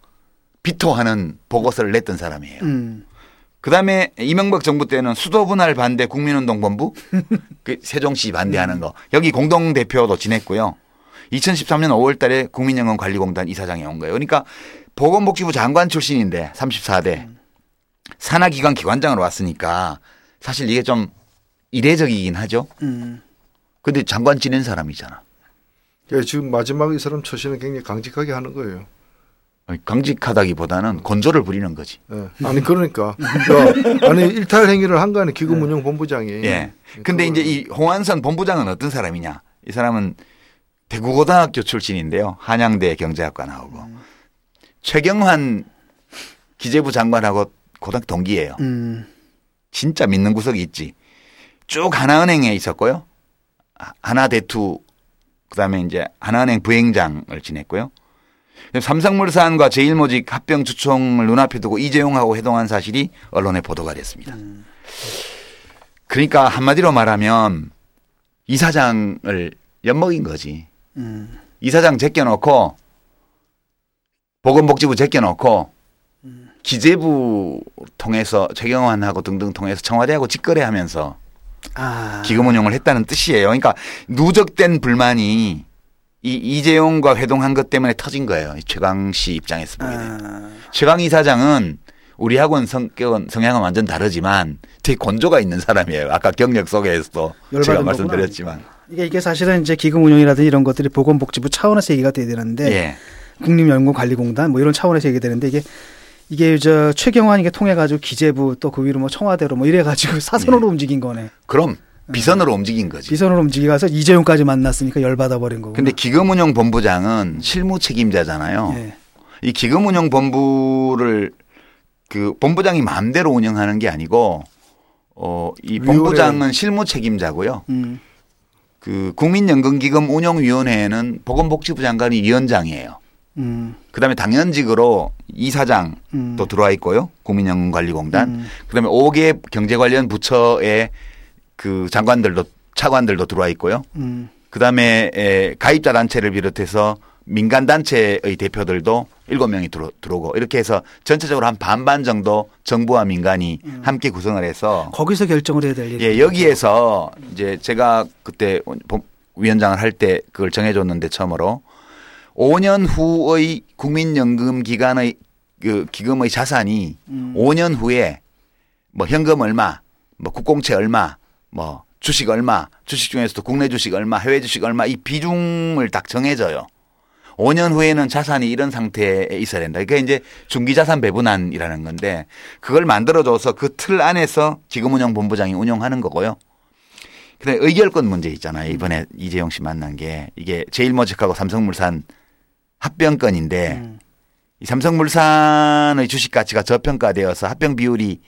비토하는 보고서를 냈던 사람이에요. 음. 그 다음에 이명박 정부 때는 수도 분할 반대 국민운동 본부 그 세종시 반대하는 거 여기 공동 대표도 지냈고요. 2013년 5월 달에 국민연금관리공단 이사장이 온 거예요. 그러니까 보건복지부 장관 출신인데 34대 산하기관 기관장으로 왔으니까 사실 이게 좀 이례적이긴 하죠. 음. 근데 장관 지낸 사람이잖아. 예, 지금 마지막 이 사람 처신은 굉장히 강직하게 하는 거예요. 강직하다기보다는 건조를 부리는 거지. 네. 아니 그러니까 아니 일탈 행위를 한 거는 기금운용 본부장이. 예. 근데 이제 이 홍한선 본부장은 어떤 사람이냐? 이 사람은 대구고등학교 출신인데요. 한양대 경제학과 나오고 음. 최경환 기재부 장관하고 고등학교 동기예요. 음. 진짜 믿는 구석이 있지. 쭉 하나은행에 있었고요. 하나대투 그다음에 이제 하나은행 부행장을 지냈고요. 삼성물산과 제일모직 합병 주총을 눈앞에 두고 이재용하고 회동한 사실이 언론에 보도가 됐습니다. 음. 그러니까 한마디로 말하면 이사장을 엿먹인 거지. 음. 이사장 제껴놓고 보건복지부 제껴놓고 음. 기재부 통해서 최경환하고 등등 통해서 청와대하고 직거래하면서 아. 기금 운용을 했다는 뜻이에요. 그러니까 누적된 불만이 이 이재용과 회동한 것 때문에 터진 거예요. 최강 씨 입장에서 보면. 아. 최강 이사장은 우리 학원 성격은 성향은 완전 다르지만 되게 건조가 있는 사람이에요. 아까 경력 속에서도 제가 말씀드렸지만. 이게 이게 사실은 이제 기금 운영이라든지 이런 것들이 보건복지부 차원에서 얘기가 돼야 되는데 예. 국립연구관리공단 뭐 이런 차원에서 얘기 되는데 이게 이게 저 최경환 이게 통해 가지고 기재부 또 그 위로 뭐 청와대로 뭐 이래 가지고 사선으로 네. 움직인 거네. 그럼 비선으로 네. 움직인 거지. 비선으로 움직여서 이재용까지 만났으니까 열받아 버린 거고. 근데 기금운용 본부장은 실무 책임자잖아요. 네. 이 기금운용 본부를 그 본부장이 마음대로 운영하는 게 아니고 어이 본부장은 실무 책임자고요. 음. 그 국민연금기금 운영위원회에는 보건복지부 장관이 위원장이에요. 음. 그다음에 당연직으로 이사장도 음. 들어와 있고요. 국민연금관리공단. 음. 그다음에 5개 경제 관련 부처의 그 장관들도 차관들도 들어와 있고요. 음. 그다음에 에, 가입자 단체를 비롯해서 민간 단체의 대표들도 일곱 명이 들어, 들어오고 이렇게 해서 전체적으로 한 반반 정도 정부와 민간이 음. 함께 구성을 해서 거기서 결정을 해야 될 예, 여기에서 이제 제가 그때 위원장을 할 때 그걸 정해 줬는데 처음으로 5년 후의 국민연금 기간의 그 기금의 자산이 음. 5년 후에 뭐 현금 얼마, 뭐 국공채 얼마, 뭐 주식 얼마, 주식 중에서도 국내 주식 얼마, 해외 주식 얼마 이 비중을 딱 정해져요. 5년 후에는 자산이 이런 상태에 있어야 된다. 그게 이제 중기자산 배분안이라는 건데 그걸 만들어줘서 그 틀 안에서 지금운영본부장이 운영하는 거고요. 근데 의결권 문제 있잖아요. 이번에 이재용 씨 만난 게 이게 제일모직하고 삼성물산 합병권인데 음. 이 삼성물산의 주식 가치가 저평가되어서 합병 비율이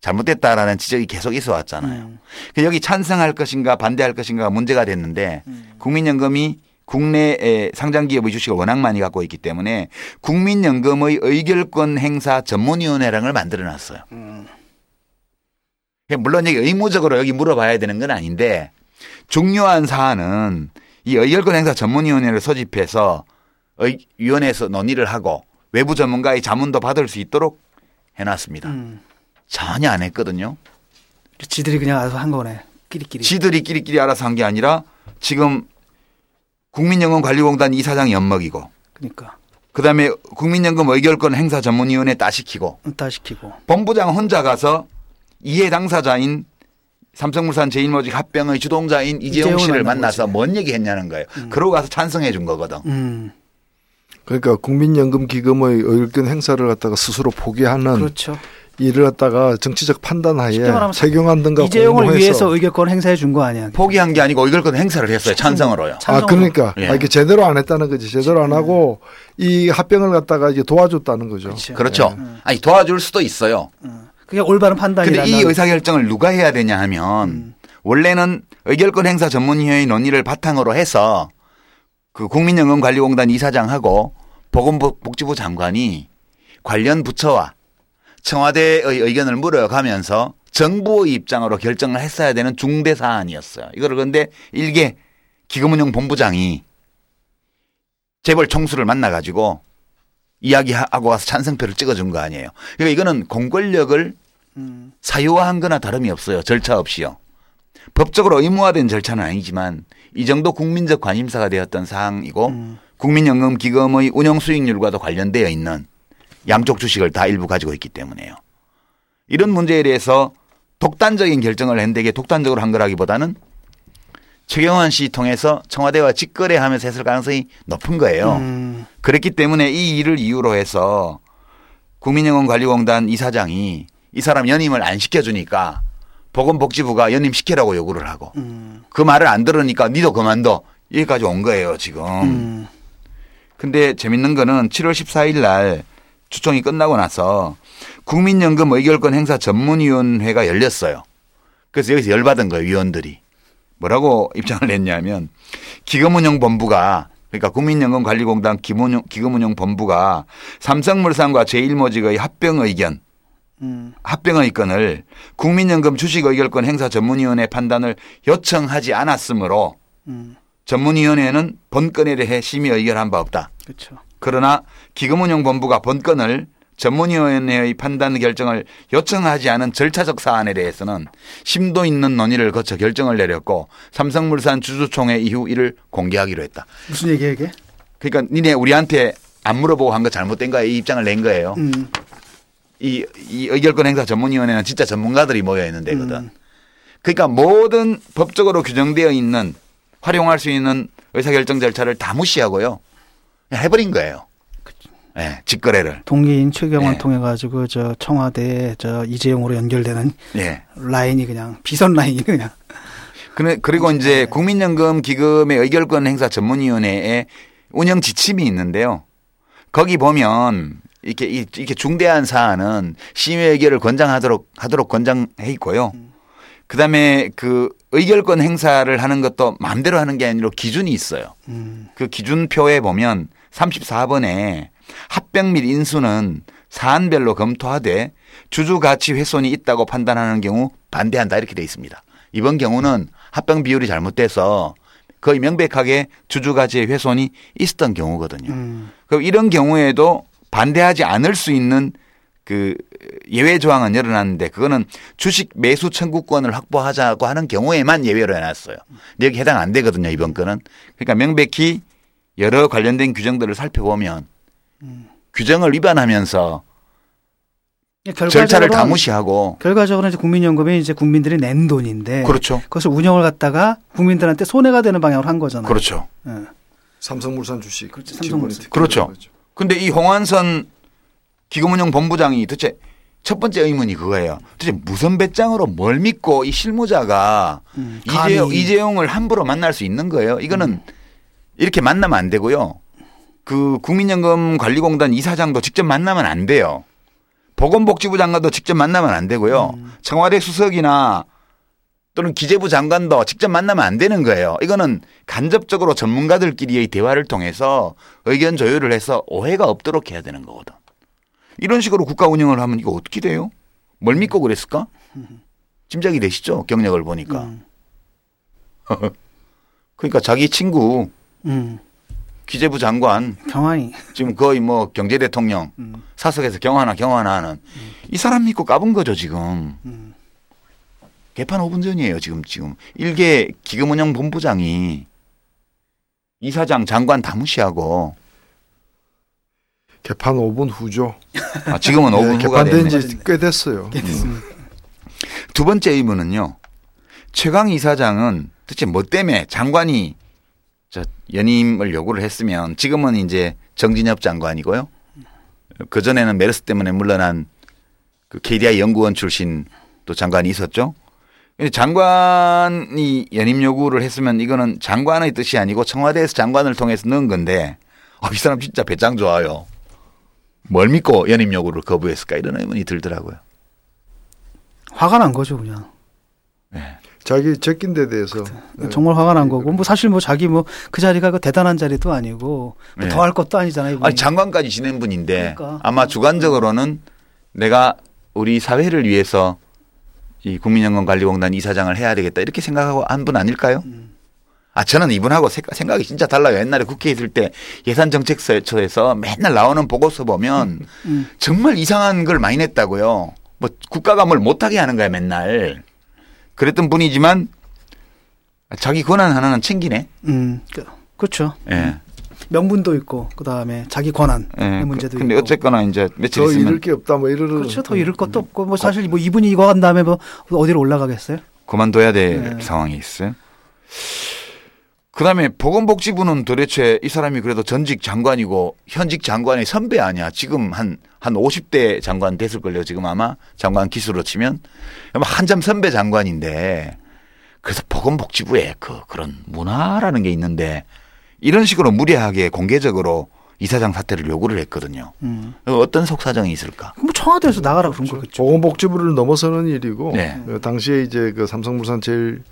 잘못됐다라는 지적이 계속 있어 왔잖아요. 음. 여기 찬성할 것인가 반대할 것인가 문제가 됐는데 음. 국민연금이 국내에 상장 기업의 주식을 워낙 많이 갖고 있기 때문에 국민연금의 의결권 행사 전문위원회랑을 만들어 놨어요. 음. 물론 여기 의무적으로 여기 물어봐야 되는 건 아닌데 중요한 사안은 이 의결권 행사 전문위원회를 소집해서 위원회에서 논의를 하고 외부 전문가의 자문도 받을 수 있도록 해놨습니다. 음. 전혀 안 했거든요. 지들이 그냥 알아서 한 거네. 끼리끼리. 지들이 끼리끼리 알아서 한 게 아니라 지금 국민연금관리공단 이사장이 엿먹이고. 그러니까. 그다음에 국민연금 의결권 행사 전문위원회 따시키고. 따시키고. 본부장 혼자 가서 이해 당사자인 삼성물산 제일모직 합병의 주동자인 이재용 씨를 만나서. 뭔 얘기 했냐는 거예요. 음. 그러고 가서 찬성해 준 거거든. 음. 그러니까 국민연금기금의 의결권 행사를 갖다가 스스로 포기하는 그렇죠. 이를 갖다가 정치적 판단하에 등과 이재용을 위해서 의결권 행사해 준 거 아니야? 포기한 게 아니고 의결권 행사를 했어요. 찬성으로요. 아 그러니까 예. 아, 이게 제대로 안 했다는 거지. 제대로 안 하고 이 합병을 갖다가 이제 도와줬다는 거죠. 그렇죠. 그렇죠. 예. 아니 도와줄 수도 있어요. 음. 그게 올바른 판단이. 근데 이 의사 결정을 누가 해야 되냐 하면 음. 원래는 의결권 행사 전문위원회 논의를 바탕으로 해서 그 국민연금관리공단 이사장하고 보건복지부 장관이 관련 부처와 청와대의 의견을 물어가면서 정부의 입장으로 결정을 했어야 되는 중대 사안이었어요. 이거를 그런데 일개 기금운용 본부장이 재벌 총수를 만나 가지고 이야기하고 와서 찬성표를 찍어준 거 아니에요. 그러니까 이거는 공권력을 음. 사유화한 거나 다름이 없어요. 절차 없이요. 법적으로 의무화된 절차는 아니지만 이 정도 국민적 관심사가 되었던 사항이고 음. 국민연금 기금의 운영 수익률과도 관련되어 있는 양쪽 주식을 다 일부 가지고 있기 때문에요. 이런 문제에 대해서 독단적인 결정을 했는데 독단적으로 한 거라기보다는 최경환 씨 통해서 청와대와 직거래하면서 했을 가능성이 높은 거예요. 음. 그랬기 때문에 이 일을 이유로 해서 국민연금관리공단 이사장이 이 사람 연임을 안 시켜주니까 보건복지부가 연임시키라고 요구를 하고 음. 그 말을 안 들으니까 니도 그만둬 여기까지 온 거예요 지금. 음. 근데 재밌는 거는 7월 14일 날 추총이 끝나고 나서 국민연금 의결권 행사 전문위원회가 열렸어요. 그래서 여기서 열받은 거예요, 위원들이. 뭐라고 입장을 냈냐면 기금운용본부가 그러니까 국민연금관리공단 기금운용, 기금운용본부가 삼성물산과 제일모직의 합병 의견 음. 합병 의견을 국민연금 주식 의결권 행사 전문위원회 판단을 요청하지 않았으므로 음. 전문위원회는 본건에 대해 심의 의결한 바 없다. 그렇죠. 그러나 기금운용본부가 본건을 전문위원회의 판단 결정을 요청하지 않은 절차적 사안에 대해서는 심도 있는 논의를 거쳐 결정을 내렸고 삼성물산 주주총회 이후 이를 공개하기로 했다. 무슨 얘기야 이게? 그러니까 니네 우리한테 안 물어보고 한 거 잘못된 거야 이 입장을 낸 거예요. 음. 이, 이 의결권 행사 전문위원회는 진짜 전문가들이 모여 있는 데거든. 음. 그러니까 모든 법적으로 규정되어 있는 활용할 수 있는 의사결정 절차를 다 무시하고요. 해버린 거예요. 예, 네, 직거래를. 동기인 최경환 네. 통해 가지고 저 청와대 저 이재용으로 연결되는 네. 라인이 그냥 비선 라인이 그냥. 그래, 그리고 이제 국민연금 기금의 의결권 행사 전문위원회에 운영 지침이 있는데요. 거기 보면 이렇게 이렇게 중대한 사안은 심의 의결을 권장하도록 하도록 권장해 있고요. 그다음에 그 의결권 행사를 하는 것도 마음대로 하는 게 아니라 기준이 있어요. 음. 그 기준표에 보면 34번에 합병 및 인수는 사안별로 검토하되 주주 가치 훼손이 있다고 판단하는 경우 반대한다 이렇게 돼 있습니다. 이번 경우는 합병 비율이 잘못돼서 거의 명백하게 주주 가치의 훼손이 있었던 경우거든요. 음. 그럼 이런 경우에도 반대하지 않을 수 있는 그 예외 조항은 열어놨는데 그거는 주식 매수 청구권을 확보하자고 하는 경우에만 예외로 해놨어요. 근데 여기 해당 안 되거든요 이번 건은. 그러니까 명백히 여러 관련된 규정들을 살펴보면 음. 규정을 위반하면서 절차를 다 무시하고 결과적으로 이제 국민연금이 이제 국민들이 낸 돈인데 그렇죠. 그것을 운영을 갖다가 국민들한테 손해가 되는 방향으로 한 거잖아요. 그렇죠. 네. 삼성물산 주식. 그렇죠. 삼성물산. 그렇죠. 근데 이 홍한선 기금운용 본부장이 도대체 첫 번째 의문이 그거예요. 도대체 무슨 배짱으로 뭘 믿고 이 실무자가 음, 이재용, 이재용을 함부로 만날 수 있는 거예요. 이거는 음. 이렇게 만나면 안 되고요. 그 국민연금관리공단 이사장도 직접 만나면 안 돼요. 보건복지부 장관도 직접 만나면 안 되고요. 음. 청와대 수석이나 또는 기재부 장관도 직접 만나면 안 되는 거예요. 이거는 간접적으로 전문가들끼리의 대화를 통해서 의견 조율을 해서 오해가 없도록 해야 되는 거거든. 이런 식으로 국가 운영을 하면 이거 어떻게 돼요? 뭘 믿고 그랬을까? 짐작이 되시죠? 경력을 보니까. 음. 그러니까 자기 친구 음. 기재부 장관 경환이 지금 거의 뭐 경제 대통령 음. 사석에서 경환아 경환아 하는 음. 이 사람 믿고 까본 거죠 지금. 음. 개판 5분 전이에요 지금 지금 일개 기금운영 본부장이 이사장 장관 다 무시하고 개판 5분 후죠. 아, 지금은 5분 네, 후가 개판된 지 꽤 됐어요. 꽤 됐습니다. 두 번째 의문은요. 최강 이사장은 도대체 뭐 때문에 장관이 저 연임을 요구를 했으면 지금은 이제 정진엽 장관이고요. 그 전에는 메르스 때문에 물러난 그 KDI 연구원 출신 또 장관이 있었죠. 장관이 연임 요구를 했으면 이거는 장관의 뜻이 아니고 청와대에서 장관을 통해서 넣은 건데 아, 이 사람 진짜 배짱 좋아요. 뭘 믿고 연임 요구를 거부했을까 이런 의문이 들더라고요. 화가 난 거죠 그냥. 네. 자기 제낀 데 대해서 네. 정말 화가 난 거고 뭐 사실 뭐 자기 뭐 그 자리가 그 대단한 자리도 아니고 뭐 네. 더할 것도 아니잖아요. 이분이. 아니 장관까지 지낸 분인데 그러니까. 아마 주관적으로는 내가 우리 사회를 위해서 이 국민연금관리공단 이사장을 해야 되겠다 이렇게 생각하고 한 분 아닐까요? 음. 아, 저는 이분하고 생각이 진짜 달라요. 옛날에 국회에 있을 때 예산정책처에서 맨날 나오는 보고서 보면 음, 음. 정말 이상한 걸 많이 냈다고요. 뭐 국가가 뭘 못하게 하는 거야, 맨날. 그랬던 분이지만 자기 권한 하나는 챙기네. 음, 그, 그렇죠. 예. 네. 명분도 있고 그다음에 자기 권한 네. 문제도 근데 있고. 어쨌거나 이제 며칠 더 있으면 잃을 게 없다 뭐 이러는 그렇죠. 더 잃을 것도 없고 뭐 사실 뭐 이분이 이거 한 다음에 뭐 어디로 올라가겠어요? 그만둬야 될 네. 상황이 있어요. 그다음에 보건복지부는 도대체 이 사람이 그래도 전직 장관이고 현직 장관의 선배 아니야. 지금 한, 한 50대 장관 됐을 걸요. 지금 아마 장관 기수로 치면. 한참 선배 장관인데 그래서 보건복지부에 그, 그런 문화라는 게 있는데 이런 식으로 무리하게 공개적으로 이사장 사퇴를 요구를 했거든요. 음. 어떤 속사정이 있을까? 뭐 청와대에서 나가라 그런 거겠죠. 보건복지부를 넘어서는 일이고 네. 당시에 이제 그 삼성물산 제일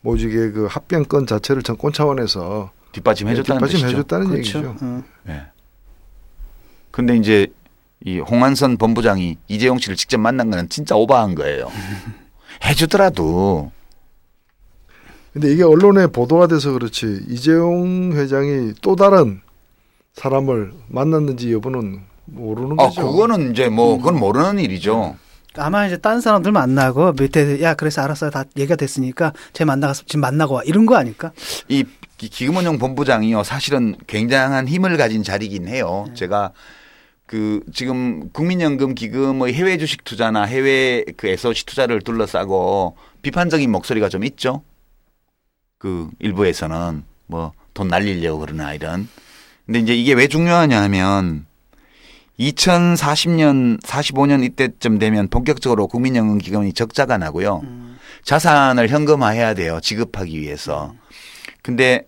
모직의 그 합병권 자체를 정권 차원에서 뒷받침해줬다는 네, 뒷받침해줬다는 그렇죠. 얘기죠. 어. 네. 근데 이제 이 홍한선 본부장이 이재용 씨를 직접 만난 거는 진짜 오바한 거예요. 해주더라도. 근데 이게 언론에 보도가 돼서 그렇지 이재용 회장이 또 다른 사람을 만났는지 여부는 모르는 아, 거죠. 그거는 이제 뭐 그건 모르는 일이죠. 아마 이제 딴 사람들 만나고 밑에 야 그래서 알았어요 다 얘기가 됐으니까 쟤 만나가서 지금 만나고 와 이런 거 아닐까? 이 기금운용 본부장이요 사실은 굉장한 힘을 가진 자리긴 해요. 네. 제가 그 지금 국민연금 기금의 해외 주식 투자나 해외 그 에소시 투자를 둘러싸고 비판적인 목소리가 좀 있죠. 그 일부에서는 뭐 돈 날리려고 그러나 이런. 근데 이제 이게 왜 중요하냐 하면 2040년, 45년 이때쯤 되면 본격적으로 국민연금 기금이 적자가 나고요. 음. 자산을 현금화해야 돼요. 지급하기 위해서. 근데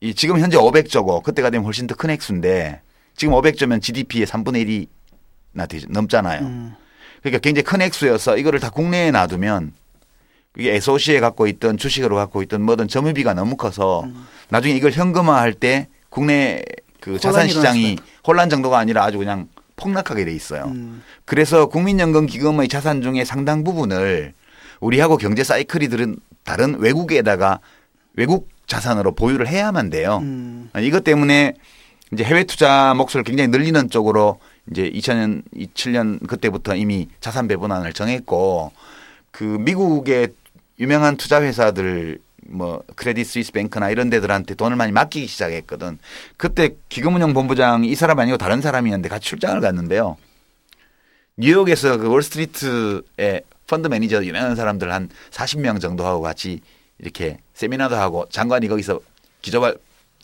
이 지금 현재 500조고 그때가 되면 훨씬 더 큰 액수인데 지금 500조면 GDP의 3분의 1이나 되죠. 넘잖아요. 음. 그러니까 굉장히 큰 액수여서 이거를 다 국내에 놔두면 이게 SOC에 갖고 있던 주식으로 갖고 있던 뭐든 점유비가 너무 커서 음. 나중에 이걸 현금화할 때 국내 그 자산 시장이 혼란 정도가 아니라 아주 그냥 폭락하게 돼 있어요. 음. 그래서 국민연금 기금의 자산 중에 상당 부분을 우리하고 경제 사이클이 들은 다른 외국에다가 외국 자산으로 보유를 해야만 돼요. 음. 이것 때문에 이제 해외 투자 몫을 굉장히 늘리는 쪽으로 이제 2000년, 2007년 그때부터 이미 자산 배분안을 정했고 그 미국의 유명한 투자 회사들 뭐 크레딧 스위스 뱅크나 이런 데들한테 돈을 많이 맡기기 시작했거든. 그때 기금운용 본부장이 이 사람 아니고 다른 사람이었는데 같이 출장을 갔는데요. 뉴욕에서 그 월스트리트의 펀드 매니저 유명한 사람들 한 40명 정도 하고 같이 이렇게 세미나도 하고 장관이 거기서 기조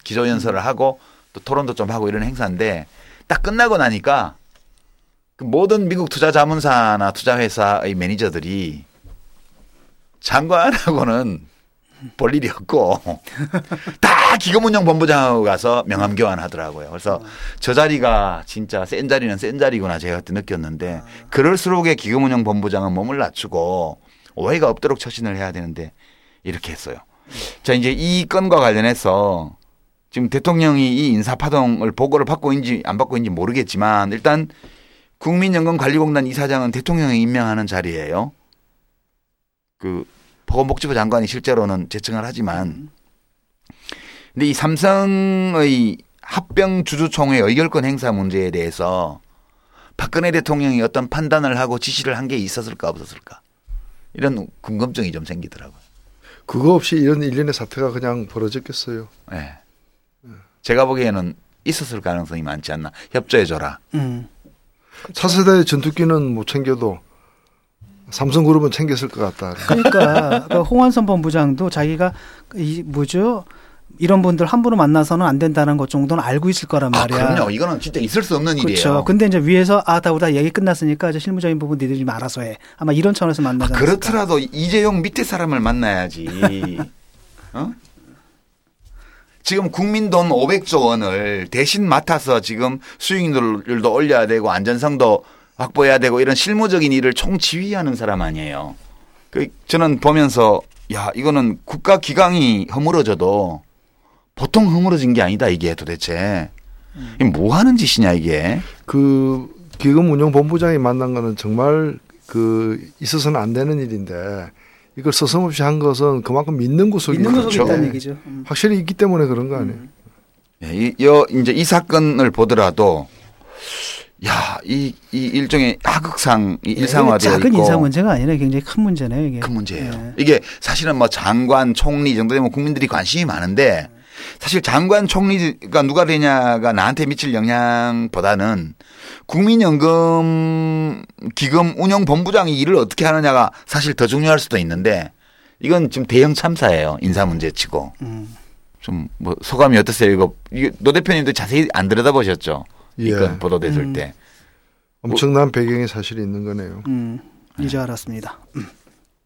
기조 연설을 하고 또 토론도 좀 하고 이런 행사인데 딱 끝나고 나니까 그 모든 미국 투자 자문사나 투자 회사의 매니저들이 장관하고는 볼 일이 없고 다 기금운용 본부장하고 가서 명함 교환하더라고요. 그래서 저 자리가 진짜 센 자리는 센 자리구나 제가 그때 느꼈는데 그럴수록에 기금운용 본부장은 몸을 낮추고 오해가 없도록 처신을 해야 되는데 이렇게 했어요. 자 이제 이 건과 관련해서 지금 대통령이 이 인사파동을 보고를 받고 있는지 안 받고 있는지 모르겠지만 일단 국민연금관리공단 이사장은 대통령이 임명하는 자리예요. 그 보건복지부 장관이 실제로는 제청을 하지만 근데 이 삼성의 합병 주주총회 의결권 행사 문제에 대해서 박근혜 대통령이 어떤 판단을 하고 지시를 한 게 있었을까 없었을까 이런 궁금증이 좀 생기더라고요. 그거 없이 이런 일련의 사태가 그냥 벌어졌겠어요. 네. 제가 보기에는 있었을 가능성이 많지 않나. 협조해 줘라. 음. 차세대 전투기는 못 챙겨도 삼성그룹은 챙겼을 것 같다. 그러니까 그 홍완선 본부장도 자기가 이 뭐죠? 이런 분들 함부로 만나서는 안 된다는 것 정도는 알고 있을 거란 아, 말이야. 아, 그럼요. 이거는 진짜 있을 수 없는 그렇죠. 일이에요. 근데 이제 위에서 아, 다 우다 얘기 끝났으니까 이제 실무적인 부분 니들이 좀 알아서 해. 아마 이런 차원에서 만나지 아, 그렇더라도 이재용 밑에 사람을 만나야지. 어? 지금 국민 돈 500조 원을 대신 맡아서 지금 수익률도 올려야 되고 안전성도 확보해야 되고 이런 실무적인 일을 총지휘하는 사람 아니에요. 그 저는 보면서 야 이거는 국가 기강이 허물어져도 보통 허물어진 게 아니다 이게 도대체 음. 뭐 하는 짓이냐 이게. 그 기금운용본부장이 만난 거는 정말 그 있어서는 안 되는 일인데 이걸 서슴없이 한 것은 그만큼 믿는 구석이 있는 구석이 있다는 얘기죠. 음. 확실히 있기 때문에 그런 거 아니에요. 음. 예, 이, 여, 이제 이 사건을 보더라도 야, 이, 이 일종의 하극상 이 예, 일상화되어 작은 있고. 인사 문제가 아니라 굉장히 큰 문제네요, 이게. 큰 문제예요. 네. 이게 사실은 뭐 장관, 총리 정도 되면 국민들이 관심이 많은데 사실 장관, 총리가 누가 되냐가 나한테 미칠 영향보다는 국민연금 기금 운영 본부장이 일을 어떻게 하느냐가 사실 더 중요할 수도 있는데 이건 지금 대형 참사예요. 인사 문제치고. 음. 좀뭐 소감이 어떠세요? 이거, 이거 노 대표님도 자세히 안 들여다보셨죠? 예. 이건 보도됐을 음. 때. 엄청난 배경이 사실 있는 거네요. 음, 이제 알았습니다. 음.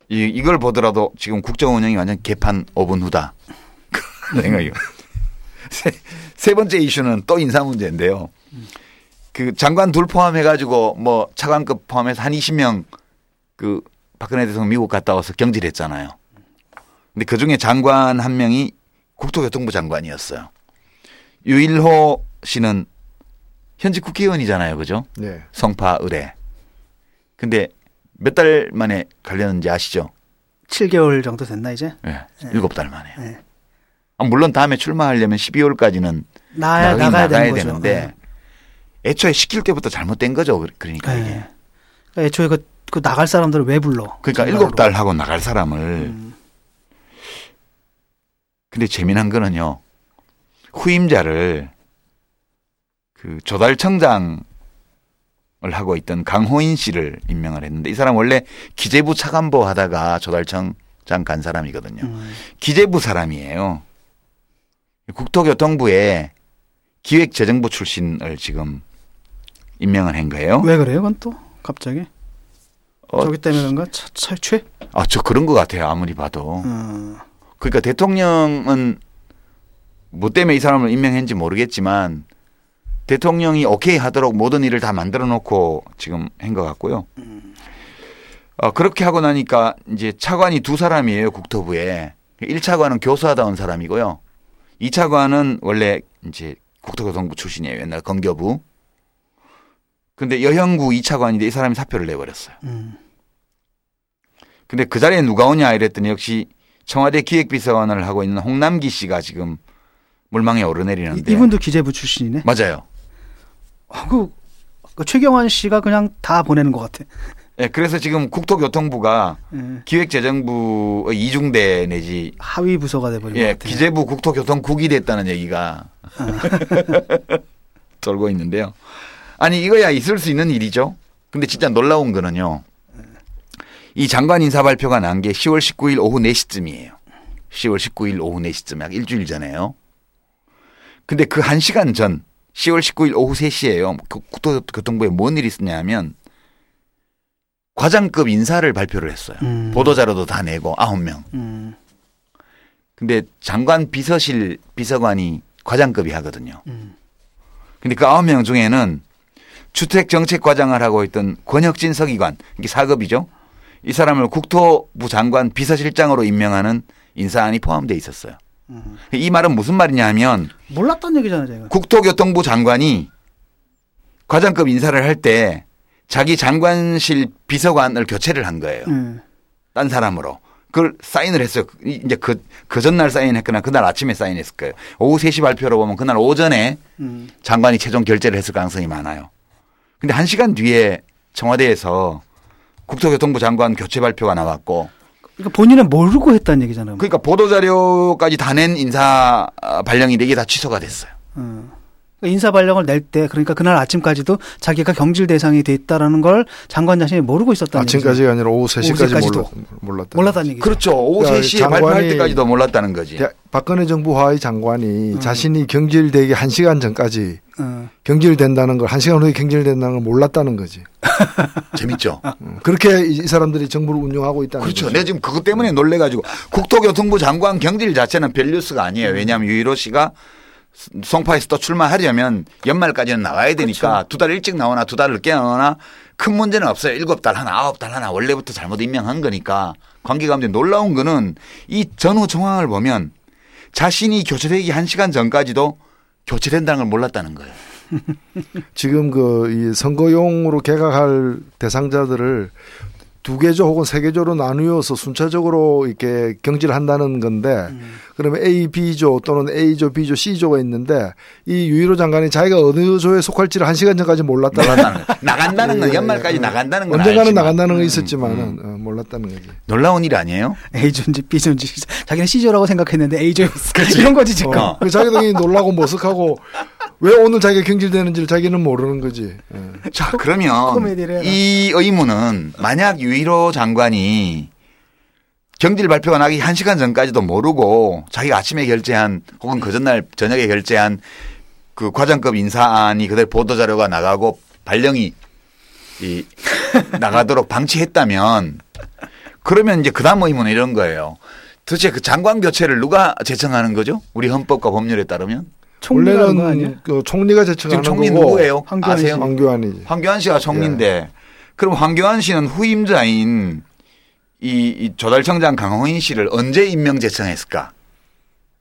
이, 이걸 보더라도 지금 국정 운영이 완전 개판 5분 후다. 생각이요. 세, 세 번째 이슈는 또 인사 문제인데요. 그 장관 둘 포함해 가지고 뭐 차관급 포함해서 한 20명 그 박근혜 대통령 미국 갔다 와서 경질했잖아요. 근데 그 중에 장관 한 명이 국토교통부 장관이었어요. 유일호 씨는 현직 국회의원이잖아요. 그죠? 네. 성파 의뢰. 근데 몇 달 만에 관련는지 아시죠? 7개월 정도 됐나 이제? 네. 네. 7달 만에. 네. 아, 물론 다음에 출마하려면 12월까지는 나야, 나가야, 나가야 되는데 네. 애초에 시킬 때부터 잘못된 거죠. 그러니까 네. 이게. 그러니까 애초에 그, 그 나갈 사람들을 왜 불러? 그러니까 일곱 달 하고 나갈 사람을. 음. 근데 재미난 거는요. 후임자를 그 조달청장을 하고 있던 강호인 씨를 임명을 했는데 이 사람 원래 기재부 차관보 하다가 조달청장 간 사람이거든요. 음. 기재부 사람이에요. 국토교통부에 기획재정부 출신을 지금 임명을 한 거예요. 왜 그래요? 그건 또 갑자기? 어, 저기 때문에 그런가? 철취? 아, 저 그런 것 같아요. 아무리 봐도. 음. 그러니까 대통령은 뭐 때문에 이 사람을 임명했는지 모르겠지만 대통령이 오케이 하도록 모든 일을 다 만들어 놓고 지금 한 것 같고요. 어, 그렇게 하고 나니까 이제 차관이 두 사람이에요. 국토부에. 1차관은 교수하다 온 사람이고요. 2차관은 원래 이제 국토교통부 출신이에요. 옛날 건교부. 근데 여형구 2차관인데 이 사람이 사표를 내버렸어요. 음. 근데 그 자리에 누가 오냐 이랬더니 역시 청와대 기획비서관을 하고 있는 홍남기 씨가 지금 물망에 오르내리는데 이분도 기재부 출신이네. 맞아요. 아, 그, 그 최경환 씨가 그냥 다 보내는 것 같아. 네, 그래서 지금 국토교통부가 네. 기획재정부의 이중대 내지 하위 부서가 돼버린 예, 것 같아요. 기재부 국토교통국이 됐다는 얘기가 아. 돌고 있는데요. 아니 이거야 있을 수 있는 일이죠. 근데 진짜 놀라운 거는요. 이 장관 인사 발표가 난 게 10월 19일 오후 4시쯤이에요. 10월 19일 오후 4시쯤 약 일주일 전에요. 근데 그 1시간 전 10월 19일 오후 3시에요. 그 국토교통부에 뭔 일이 있었냐면 과장급 인사를 발표를 했어요. 음. 보도자료도 다 내고 9명. 음. 근데 장관 비서실 비서관이 과장급이 하거든요. 음. 근데 그 9명 중에는 주택정책과장을 하고 있던 권혁진 서기관, 이게 4급이죠. 이 사람을 국토부 장관 비서실장으로 임명하는 인사안이 포함되어 있었어요. 음. 이 말은 무슨 말이냐 하면 몰랐던 얘기잖아요, 제가. 국토교통부 장관이 과장급 인사를 할 때 자기 장관실 비서관을 교체를 한 거예요. 음. 딴 사람으로. 그걸 사인을 했어요. 이제 그, 그 전날 사인했거나 그날 아침에 사인했을 거예요. 오후 3시 발표로 보면 그날 오전에 음. 장관이 최종 결재를 했을 가능성이 많아요. 근데 한 시간 뒤에 청와대에서 국토교통부 장관 교체 발표가 나왔고 그러니까 본인은 모르고 했다는 얘기잖아요. 그러니까 보도 자료까지 다 낸 인사 발령이 이게 다 취소가 됐어요. 음. 인사 발령을 낼 때 그러니까 그날 아침까지도 자기가 경질 대상이 돼 있다라는 걸 장관 자신이 모르고 있었다는 아침까지가 얘기죠. 아니라 오후 3시까지 몰랐, 다 몰랐다는 얘기죠. 그렇죠. 오후 그러니까 3시에 발표할 때까지도 몰랐다는 거지. 박근혜 정부 하의 장관이 음. 자신이 경질되기 1시간 전까지 음. 경질된다는 걸 1시간 후에 경질된다는 걸 몰랐다는 거지. 재밌죠. 음. 그렇게 이 사람들이 정부를 운영하고 있다는 그렇죠. 거죠. 내가 지금 그것 때문에 놀래 가지고 국토교통부 장관 경질 자체는 별 뉴스가 아니에요. 왜냐하면 유일호 씨가 송파에서 또 출마하려면 연말까지는 나와야 되니까 그렇죠. 두달 일찍 나오나 두달 늦게 나오나 큰 문제는 없어요. 일곱 달 하나, 아홉 달 하나 원래부터 잘못 임명한 거니까 관계가문제 놀라운 거는 이 전후 정황을 보면 자신이 교체되기 한 시간 전까지도 교체된다는 걸 몰랐다는 거예요. 지금 그 이 선거용으로 개각할 대상자들을 두 개조 혹은 세 개조로 나누어서 순차적으로 이렇게 경질을 한다는 건데 음. 그러면 A, B조 또는 A조, B조, C조가 있는데 이 유일호 장관이 자기가 어느 조에 속할지를 한 시간 전까지 몰랐다. 몰랐다는 나간다는 건 예, 연말까지 예. 나간다는 건 언젠가는 알지만. 나간다는 건 음, 있었지만은 음. 어, 몰랐다는 거지. 놀라운 일 아니에요? A조인지 B조인지 자기는 C조라고 생각했는데 A조였어. 이런 거지 지금. 어. 자기도 놀라고 머쓱하고 왜 오늘 자기가 경질되는지를 자기는 모르는 거지. 예. 자 그러면 이 의문은 만약 유일호 장관이 경질 발표가 나기 한 시간 전까지도 모르고 자기가 아침에 결제한 혹은 그 전날 저녁에 결제한 그 과장급 인사안이 그대로 보도자료가 나가고 발령이 이 나가도록 방치했다면 그러면 이제 그 다음 의문은 이런 거예요. 도대체 그 장관 교체를 누가 제청하는 거죠? 우리 헌법과 법률에 따르면? 원래는 그 총리가 제청하는 지금 총리 누구예요? 황교안 아세요? 씨. 황교안이지. 황교안 씨가 총리인데 예. 그럼 황교안 씨는 후임자인 이, 이 조달청장 강호인 씨를 언제 임명 제청했을까?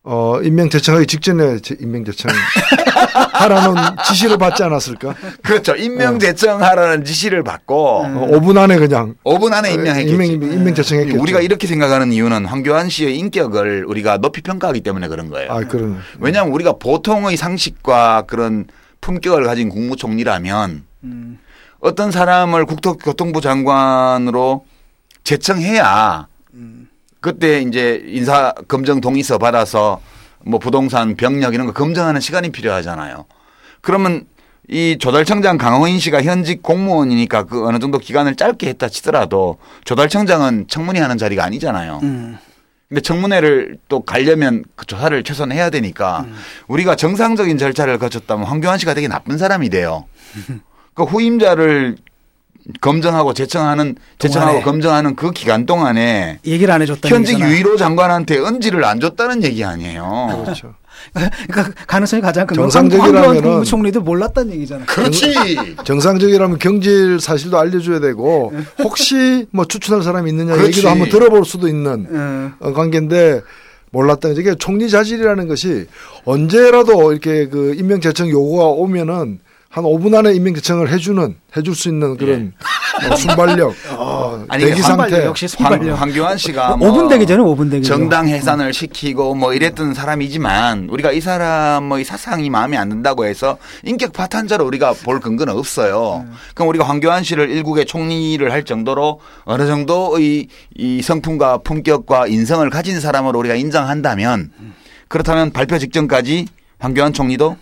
어, 임명 제청하기 직전에 임명 제청 하라는 지시를 받지 않았을까? 그렇죠. 임명 어. 제청하라는 지시를 받고 어, 5분 안에 그냥 5분 안에 임명했겠지. 임명, 임명 제청했겠지. 우리가 이렇게 생각하는 이유는 황교안 씨의 인격을 우리가 높이 평가하기 때문에 그런 거예요. 아, 그런. 왜냐하면 우리가 보통의 상식과 그런 품격을 가진 국무총리라면 음. 어떤 사람을 국토교통부 장관으로 제청해야 음. 그때 이제 인사 검증 동의서 받아서 뭐 부동산 병력 이런 거 검증하는 시간이 필요하잖아요. 그러면 이 조달청장 강호인 씨가 현직 공무원이니까 그 어느 정도 기간을 짧게 했다 치더라도 조달청장은 청문회 하는 자리가 아니잖아요. 음. 근데 청문회를 또 가려면 그 조사를 최소한 해야 되니까 음. 우리가 정상적인 절차를 거쳤다면 황교안 씨가 되게 나쁜 사람이 돼요. 그 후임자를 검증하고 제청하는 제청하고 검증하는 그 기간 동안에 얘기를 안 해줬다. 현직 유일호 장관한테 언지를 안 줬다는 얘기 아니에요. 그렇죠. 그러니까 가능성이 가장 큰 정상적이라면 국무총리도 몰랐다는 얘기잖아요. 그렇지. 정상적이라면 경질 사실도 알려줘야 되고 혹시 뭐 추천할 사람이 있느냐 그렇지. 얘기도 한번 들어볼 수도 있는 네. 관계인데 몰랐다는 이게 총리 자질이라는 것이 언제라도 이렇게 그 임명 제청 요구가 오면은 한 5분 안에 임명 제청을 해주는 해줄 수 있는 그런 예. 어, 순발력, 어, 아니, 대기 상태. 역시 순발력. 황, 교안 씨가 뭐 5분 되기 전에 5분 되기 정당 해산을 시키고 뭐 이랬던 사람이지만 우리가 이 사람 뭐이 사상이 마음에 안 든다고 해서 인격 파탄자로 우리가 볼 근거는 없어요. 음. 그럼 우리가 황교안 씨를 일국의 총리를 할 정도로 어느 정도의 이 성품과 품격과 인성을 가진 사람으로 우리가 인정한다면 그렇다면 발표 직전까지 황교안 총리도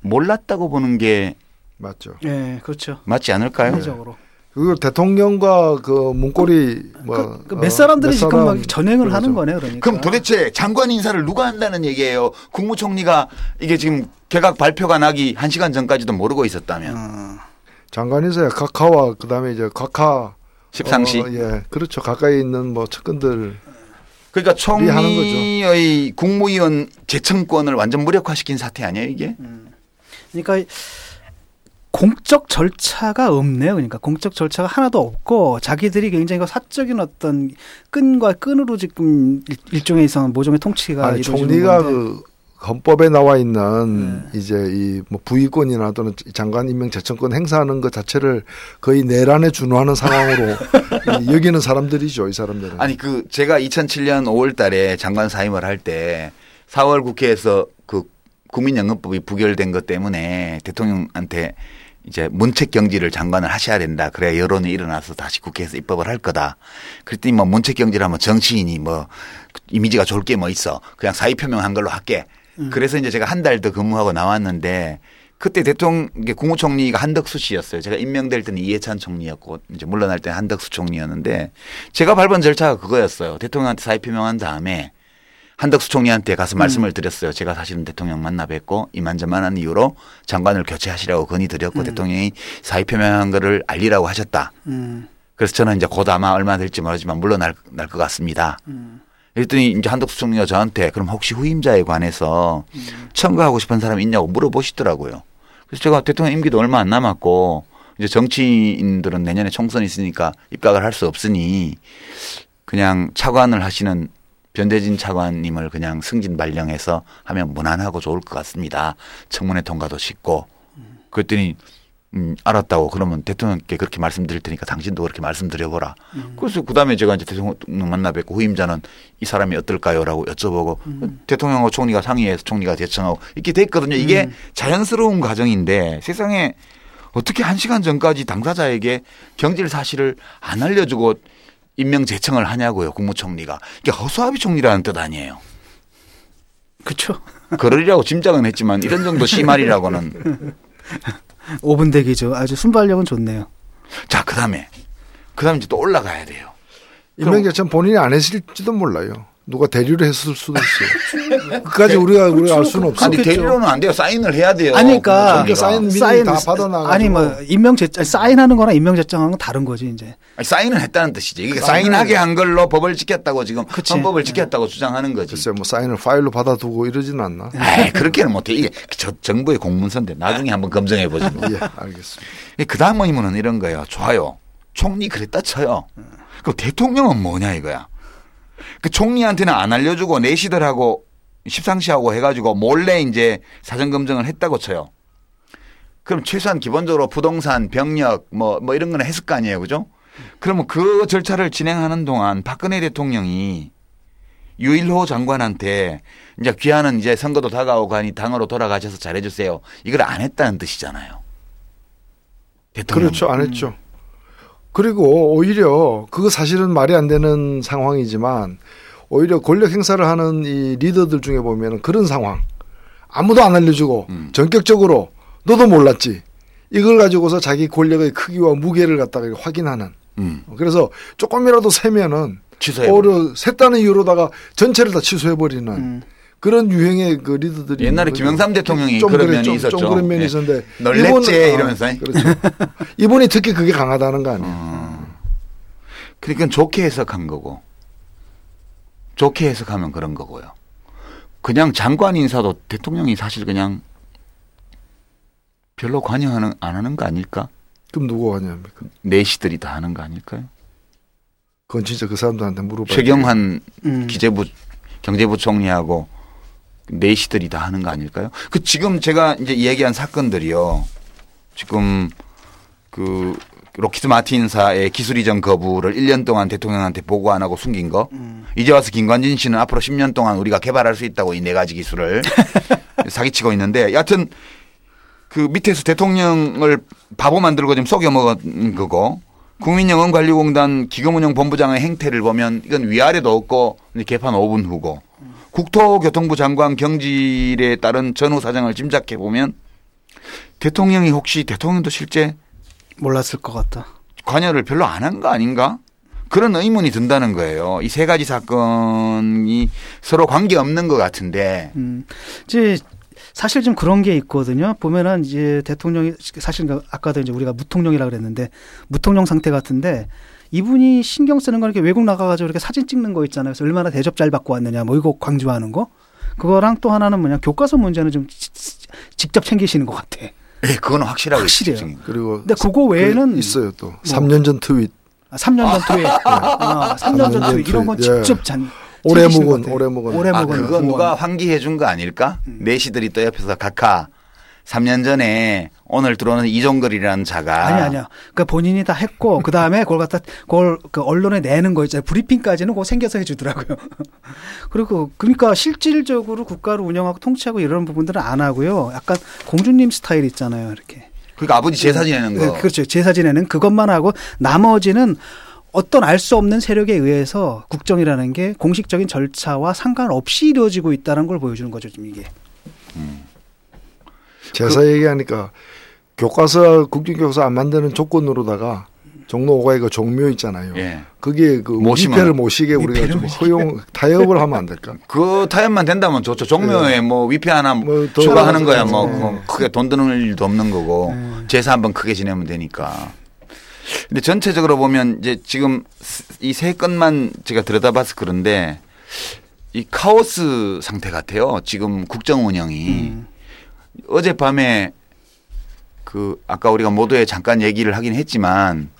몰랐다고 보는 게 맞죠. 네, 그렇죠. 맞지 않을까요? 합리적으로. 그리고 대통령과 그 문고리 뭐몇 그, 그 어, 사람들이 지금 사람, 막 전행을 그렇죠. 하는 거네 그러니까. 그럼 도대체 장관 인사를 누가 한다는 얘기예요? 국무총리가 이게 지금 개각 발표가 나기 한 시간 전까지도 모르고 있었다면. 어. 장관 인사야 각하와 그다음에 이제 각하 십상시. 어, 예, 그렇죠. 가까이 있는 뭐 측근들. 그러니까 총리의 국무위원 재청권을 완전 무력화시킨 사태 아니에요 이게? 음. 그러니까 공적 절차가 없네요. 그러니까 공적 절차가 하나도 없고 자기들이 굉장히 사적인 어떤 끈과 끈으로 지금 일 종의 이상 모종의 통치가 아니, 총리가 그 헌법에 나와 있는 네. 이제 이 뭐 부의권이나 또는 장관 임명 제청권 행사하는 것 자체를 거의 내란에 준하는 상황으로 여기는 사람들이죠, 이 사람들은. 아니 그 제가 2007년 5월 달에 장관 사임을 할 때 4월 국회에서 그 국민연금법이 부결된 것 때문에 대통령한테 이제 문책 경지를 장관을 하셔야 된다. 그래야 여론이 일어나서 다시 국회에서 입법을 할 거다. 그랬더니 뭐 문책 경지라면 정치인이 뭐 이미지가 좋을 게 뭐 있어. 그냥 사의 표명한 걸로 할게. 음. 그래서 이제 제가 한 달 더 근무하고 나왔는데 그때 대통령 국무총리가 한덕수 씨였어요. 제가 임명될 때는 이해찬 총리였고 이제 물러날 때는 한덕수 총리였는데 제가 밟은 절차가 그거였어요. 대통령한테 사의 표명한 다음에 한덕수 총리한테 가서 음. 말씀을 드렸어요. 제가 사실은 대통령 만나 뵙고 이만저만한 이유로 장관을 교체하시라고 건의드렸고 음. 대통령이 사의 표명한 거를 알리라고 하셨다. 음. 그래서 저는 이제 곧 아마 얼마 될지 모르지만 물러날 것 같습니다. 음. 그랬더니 이제 한덕수 총리가 저한테 그럼 혹시 후임자에 관해서 음. 청구하고 싶은 사람이 있냐고 물어보시더라고요. 그래서 제가 대통령 임기도 얼마 안 남았고 이제 정치인들은 내년에 총선이 있으니까 입각을 할 수 없으니 그냥 차관을 하시는 변대진 차관님을 그냥 승진 발령해서 하면 무난하고 좋을 것 같습니다. 청문회 통과도 쉽고. 그랬더니 음, 알았다고 그러면 대통령께 그렇게 말씀드릴 테니까 당신도 그렇게 말씀드려보라. 음. 그래서 그 다음에 제가 이제 대통령 만나 뵙고 후임자는 이 사람이 어떨까요?라고 여쭤보고 음. 대통령하고 총리가 상의해서 총리가 대청하고 이렇게 됐거든요. 이게 음. 자연스러운 과정인데 세상에 어떻게 한 시간 전까지 당사자에게 경질 사실을 안 알려주고 임명 제청을 하냐고요 국무총리가 이게 허수아비 총리라는 뜻 아니에요. 그렇죠. 그러리라고 짐작은 했지만 이런 정도 심할이라고는 5분 대기죠. 아주 순발력은 좋네요. 자 그다음에 그다음에 이제 또 올라가야 돼요. 임명 제청 본인이 안 했을지도 몰라요. 누가 대리를 했을 수도 있어요. 그까지 우리가 우리가 알 수는 없어. 아니 대리로는 안 돼요. 사인을 해야 돼요. 아니 그러니까 사인 사인 다 받아나. 아니 뭐 임명 제 사인하는 거나 임명 제청하는 건 다른 거지 이제. 아니, 사인을 했다는 뜻이지. 이게 사인하게 한 걸로 법을 지켰다고 지금 그치. 헌법을 지켰다고 네. 주장하는 거지. 글쎄 뭐 사인을 파일로 받아두고 이러지는 않나. 에이, 그렇게는 못해. 이게 저 정부의 공문서인데 나중에 한번 검증해 보지. 뭐. 예, 알겠습니다. 그 다음 의문은 이런 거예요. 좋아요. 총리 그랬다 쳐요. 그 대통령은 뭐냐 이거야. 그 총리한테는 안 알려주고 내시들하고 십상시하고 해가지고 몰래 이제 사전 검증을 했다고 쳐요. 그럼 최소한 기본적으로 부동산, 병력 뭐, 뭐 이런 거는 했을 거 아니에요. 그죠? 그러면 그 절차를 진행하는 동안 박근혜 대통령이 유일호 장관한테 이제 귀하는 이제 선거도 다가오고 하니 당으로 돌아가셔서 잘해주세요. 이걸 안 했다는 뜻이잖아요. 대통령. 그렇죠. 안 했죠. 그리고 오히려 그거 사실은 말이 안 되는 상황이지만 오히려 권력 행사를 하는 이 리더들 중에 보면 그런 상황 아무도 안 알려주고 음. 전격적으로 너도 몰랐지 이걸 가지고서 자기 권력의 크기와 무게를 갖다가 확인하는 음. 그래서 조금이라도 세면은 오히려 셌다는 이유로다가 전체를 다 취소해버리는 음. 그런 유행의 그 리더들이 옛날에 김영삼 대통령이 그런 그랬, 면이 좀, 있었죠. 좀 그런 면이 네. 있었는데 널냈지 이러면서 아, 그렇죠. 이분이 특히 그게 강하다는 거 아니에요. 어. 그러니까 좋게 해석한 거고 좋게 해석하면 그런 거고요. 그냥 장관 인사도 대통령이 사실 그냥 별로 관여하는 안 하는 거 아닐까? 그럼 누가 관여합니까? 내시들이 다 하는 거 아닐까요? 그건 진짜 그 사람들한테 물어봐. 최경환 음. 기재부 경제부 총리하고 내시들이 다 하는 거 아닐까요? 그 지금 제가 이제 이야기한 사건들이요. 지금 그 로키드 마틴사의 기술 이전 거부를 1년 동안 대통령한테 보고 안 하고 숨긴 거. 음. 이제 와서 김관진 씨는 앞으로 10년 동안 우리가 개발할 수 있다고 이 네 가지 기술을 사기치고 있는데 여하튼 그 밑에서 대통령을 바보 만들고 좀 속여 먹은 거고 국민영언관리공단 기금운영본부장의 행태를 보면 이건 위아래도 없고 개판 5분 후고 국토교통부 장관 경질에 따른 전후 사정을 짐작해 보면 대통령이 혹시 대통령도 실제 몰랐을 것 같다. 관여를 별로 안 한 거 아닌가? 그런 의문이 든다는 거예요. 이 세 가지 사건이 서로 관계 없는 것 같은데. 음, 이제 사실 좀 그런 게 있거든요. 보면은 이제 대통령이 사실 그 아까도 이제 우리가 무통령이라 그랬는데 무통령 상태 같은데 이분이 신경 쓰는 건 이렇게 외국 나가가지고 이렇게 사진 찍는 거 있잖아요. 그래서 얼마나 대접 잘 받고 왔느냐, 뭐 이거 강조하는 거. 그거랑 또 하나는 뭐냐, 교과서 문제는 좀 직접 챙기시는 것 같아. 예, 그건 확실하고 확실해요. 그리고 근데 그거 외에는 있어요 또. 뭐. 3년 전 트윗. 아, 3년 전 트윗. 아, 3년 전 트윗 이런 건 예. 직접 잔 오래 묵은 오래 묵은. 오래 묵은. 아, 그거 누가 환기해 준 거 아닐까? 음. 내시들이 또 옆에서 각하 3년 전에 오늘 들어오는 이종걸이라는 자가 아니 아니야. 그 본인이 다 했고 그 다음에 그걸 갖다 그걸 그 언론에 내는 거 있잖아요. 브리핑까지는 그거 생겨서 해 주더라고요. 그리고 그러니까 실질적으로 국가를 운영하고 통치하고 이런 부분들은 안 하고요. 약간 공주님 스타일 있잖아요. 이렇게. 그러니까 아버지 제사 지내는 거. 네, 그렇죠. 제사 지내는 그것만 하고 나머지는 어떤 알 수 없는 세력에 의해서 국정이라는 게 공식적인 절차와 상관없이 이루어지고 있다는 걸 보여주는 거죠, 지금 이게. 음. 제사 그, 얘기하니까 교과서 국정교과서 안 만드는 조건으로다가 종로 오가에 그 종묘 있잖아요. 예. 그게 그 위패를 모시게 우리가 좀 허용 타협을 하면 안 될까? 그 타협만 된다면 좋죠. 종묘에 예. 뭐 위패 하나 뭐 추가하는 거야 뭐 예. 크게 돈 드는 일도 없는 거고 예. 제사 한번 크게 지내면 되니까. 근데 전체적으로 보면 이제 지금 이 세 건만 제가 들여다봐서 그런데 이 카오스 상태 같아요. 지금 국정 운영이. 음. 어젯밤에 그 아까 우리가 모두에 잠깐 얘기를 하긴 했지만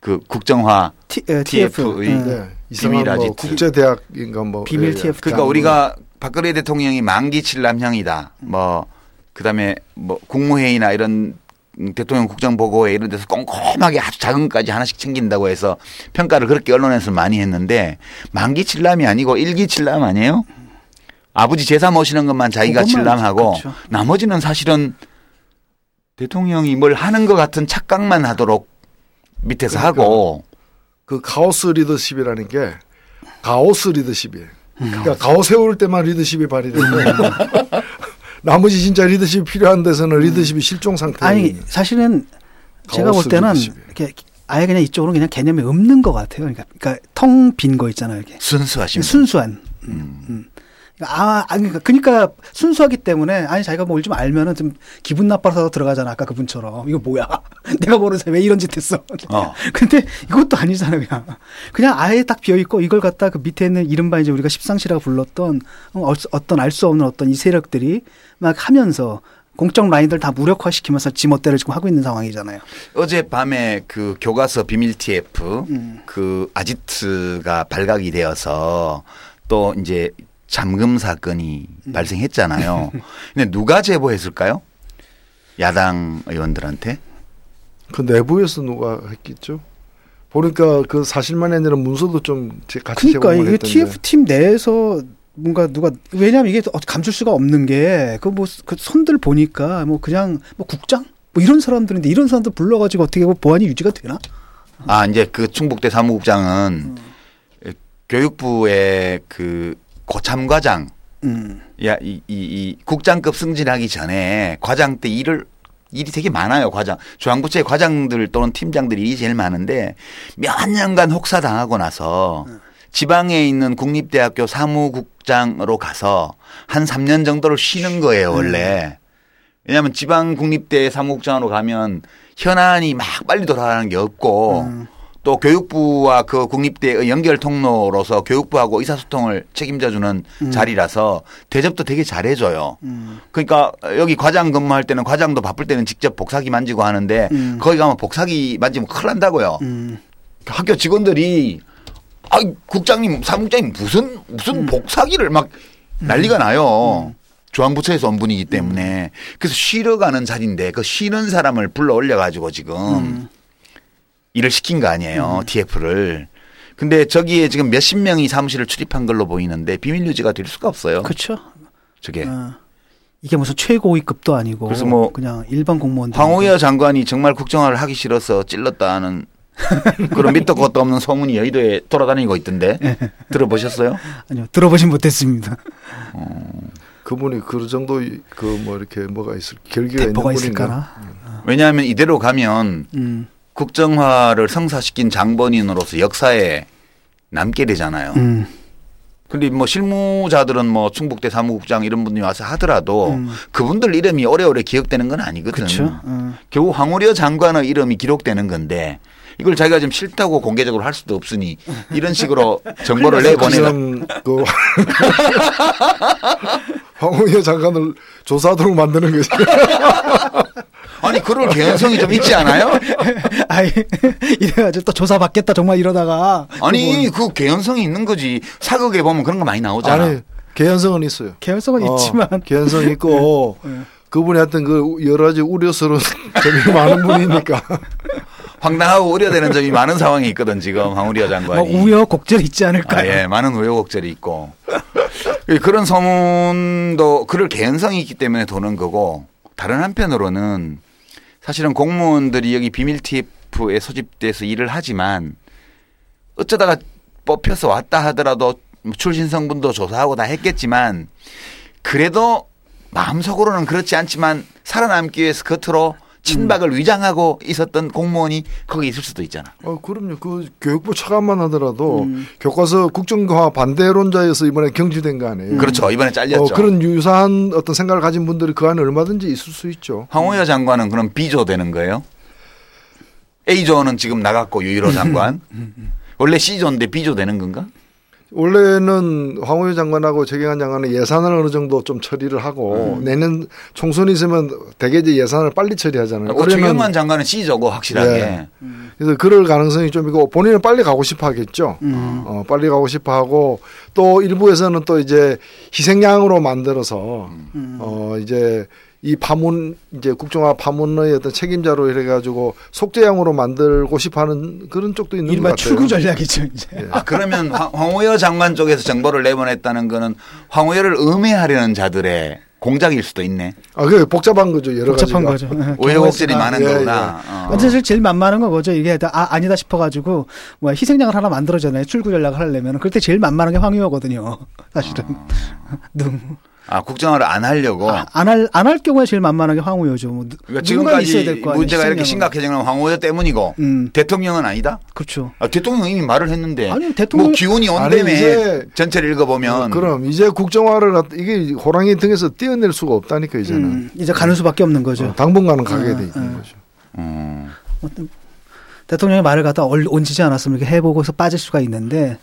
그 국정화 T, 에, TF의 네. 비밀 아지트 뭐 국제 대학인가 뭐 비밀 예, TF 그러니까 우리가 박근혜 대통령이 만기 칠남형이다. 뭐 그다음에 뭐 국무회의나 이런 대통령 국정보고회 이런 데서 꼼꼼하게 아주 작은 것까지 하나씩 챙긴다고 해서 평가를 그렇게 언론에서 많이 했는데 만기 칠남이 아니고 일기 칠남 아니에요? 아버지 제사 모시는 것만 자기가 칠남하고 그렇죠. 나머지는 사실은 대통령이 뭘 하는 것 같은 착각만 하도록 밑에서 그러니까 하고 그 가오스 리더십이라는 게 가오스 리더십이에요. 그러니까 가오 세울 때만 리더십이 발휘되고 나머지 진짜 리더십이 필요한 데서는 리더십이 실종 상태. 아니 사실은 제가 볼 때는 리더십이. 이렇게 아예 그냥 이쪽으로 그냥 개념이 없는 것 같아요. 그러니까, 그러니까 텅 빈 거 있잖아요. 이렇게 순수하신 순수한. 음. 음. 아, 아니, 그러니까, 그러니까 순수하기 때문에 아니 자기가 뭘 좀 알면은 좀 기분 나빠서 들어가잖아 아까 그분처럼 이거 뭐야 내가 모르는 사람 왜 이런 짓 했어 어. 근데 이것도 아니잖아 그냥 그냥 아예 딱 비어 있고 이걸 갖다 그 밑에 있는 이른바 이제 우리가 십상시라고 불렀던 어, 어떤 알 수 없는 어떤 이 세력들이 막 하면서 공적 라인들 다 무력화시키면서 지멋대로 지금 하고 있는 상황이잖아요. 어젯밤에 그 교과서 비밀 TF 음. 그 아지트가 발각이 되어서 또 이제 잠금 사건이 음. 발생했잖아요. 근데 누가 제보했을까요? 야당 의원들한테? 그 내부에서 누가 했겠죠? 보니까 그 사실만이 아니라 문서도 좀 같이 그러니까 이게 TF 팀 내에서 뭔가 누가 왜냐하면 이게 감출 수가 없는 게 그 뭐그 손들 보니까 뭐 그냥 뭐 국장 뭐 이런 사람들인데 이런 사람들 불러가지고 어떻게 뭐 보안이 유지가 되나? 아 이제 그 충북대 사무국장은 음. 교육부의 그 고참과장 음. 야, 이, 이, 이 국장급 승진하기 전에 과장 때 일을 일이 되게 많아요, 과장. 중앙부처의 과장들 또는 팀장들이 일이 제일 많은데 몇 년간 혹사 당하고 나서 지방에 있는 국립대학교 사무국장으로 가서 한 3년 정도를 쉬는 거예요, 원래. 왜냐하면 지방 국립대 사무국장으로 가면 현안이 막 빨리 돌아가는 게 없고 음. 또 교육부와 그 국립대의 연결 통로로서 교육부하고 의사소통을 책임져주는 음. 자리라서 대접도 되게 잘해줘요. 음. 그러니까 여기 과장 근무할 때는 과장도 바쁠 때는 직접 복사기 만지고 하는데 음. 거기 가면 복사기 만지면 큰일 난다고요. 음. 학교 직원들이 아 국장님 사무국장님 무슨 무슨 음. 복사기를 막 난리가 나요. 음. 중앙부처에서 온 분이기 때문에 그래서 쉬러 가는 자리인데 그 쉬는 사람을 불러 올려 가지고 지금 일을 시킨 거 아니에요. 음. TF를. 근데 저기에 지금 몇십 명이 사무실을 출입한 걸로 보이는데 비밀 유지가 될 수가 없어요. 그렇죠. 저게. 어. 이게 무슨 최고위급도 아니고 그래서 뭐 그냥 일반 공무원 황우여 장관이 정말 국정화를 하기 싫어서 찔렀다는 그런 밑도 것도 없는 소문이 여의도에 돌아다니고 있던데 네. 들어보셨어요? 아니요 들어보진 못했습니다. 어. 그분이 그 정도 그 뭐 이렇게 뭐가 있을 결기가 있는 분인가? 왜냐하면 이대로 가면 음. 국정화를 성사시킨 장본인으로서 역사에 남게 되잖아요. 음. 근데 뭐 실무자들은 뭐 충북대 사무국장 이런 분이 와서 하더라도 음. 그분들 이름이 오래오래 기억되는 건 아니거든. 요 음. 겨우 황우려 장관의 이름이 기록되는 건데 이걸 자기가 좀 싫다고 공개적으로 할 수도 없으니 이런 식으로 정보를 내보내라. 그 황우여 장관을 조사하도록 만드는 거지. 아니 그럴 개연성이 좀 있지 않아요? 아니 이래가지고 또 조사 받겠다 정말 이러다가 아니 그 개연성이 있는 거지 사극에 보면 그런 거 많이 나오잖아. 아니 개연성은 있어요. 개연성은 어, 있지만 개연성 있고 네. 그분이 하여튼 그 여러 가지 우려스러운 점이 많은 분이니까. 황당하고 우려되는 점이 많은 상황이 있거든 지금 황우리어 장관이. 뭐 우여곡절 있지 않을까요? 아, 예, 많은 우여곡절이 있고 그런 소문도 그럴 개연성이 있기 때문에 도는 거고 다른 한편으로는 사실은 공무원들이 여기 비밀 TF에 소집돼서 일을 하지만 어쩌다가 뽑혀서 왔다 하더라도 출신 성분도 조사하고 다 했겠지만 그래도 마음속으로는 그렇지 않지만 살아남기 위해서 겉으로 친박을 음. 위장하고 있었던 공무원이 거기 있을 수도 있잖아. 어, 그럼요. 그 교육부 차관만 하더라도 음. 교과서 국정화 반대론자여서 이번에 경질된 거 아니에요. 그렇죠. 이번에 잘렸죠. 어, 그런 유사한 어떤 생각을 가진 분들이 그 안에 얼마든지 있을 수 있죠. 황호여 장관은 그럼 B조 되는 거예요? A조는 지금 나갔고 유일호 장관. 원래 C조인데 B조 되는 건가? 원래는 황우여 장관하고 최경환 장관은 예산을 어느 정도 좀 처리를 하고 음. 내년 총선이 있으면 대개 이제 예산을 빨리 처리하잖아요. 어, 최경환 장관은 C저고 확실하게. 네. 음. 그래서 그럴 가능성이 좀 있고 본인은 빨리 가고 싶어 하겠죠. 음. 어, 빨리 가고 싶어 하고 또 일부에서는 또 이제 희생양으로 만들어서 음. 어, 이제 이 파문 이제 국정화 파문의 어떤 책임자로 해가지고 속죄양으로 만들고 싶어하는 그런 쪽도 있는 것 같아요. 출구 전략이죠. 이제. 예. 아 그러면 황우여 장관 쪽에서 정보를 내보냈다는 거는 황우여를 음해하려는 자들의 공작일 수도 있네. 아, 그 복잡한 거죠. 여러 복잡한 가지가. 거죠. 우여곡절이 많은 예, 거구나. 예. 어. 사실 제일 만만한 거죠. 이게 아, 아니다 싶어가지고 뭐 희생양을 하나 만들어잖아요. 출구 전략을 하려면 그럴 때 제일 만만한 게 황유여거든요. 사실은. 어. 아 국정화를 안 하려고 아, 안할 안 할 경우에 제일 만만하게 황우여죠. 뭐, 그러니까 지금까지 문제가 이렇게 심각해지는 황우여 때문이고 음. 대통령은 아니다. 그렇죠. 아, 대통령 이미 말을 했는데 아니 대통령 뭐 기운이 온다며 전체를 읽어보면 어, 그럼 이제 국정화를 이게 호랑이 등에서 떼어낼 수가 없다니까 이제는 음, 이제 가는 수밖에 없는 거죠. 어, 당분간은 가게 어, 돼 있는 어. 거죠. 음. 대통령의 말을 갖다 얹히지 않았으면 이렇게 해보고서 빠질 수가 있는데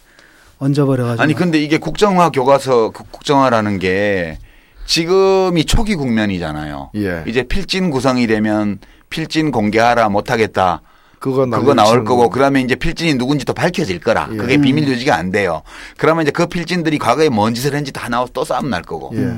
얹어버려가지고 아니 근데 이게 국정화 교과서 국정화라는 게 지금이 초기 국면이잖아요. 예. 이제 필진 구성이 되면 필진 공개하라 못하겠다. 그거, 그거 나올 거고 그러면 이제 필진이 누군지도 밝혀질 거라. 예. 그게 비밀 유지가 안 돼요. 그러면 이제 그 필진들이 과거에 뭔 짓을 했는지 다 나와서 또 싸움 날 거고. 예.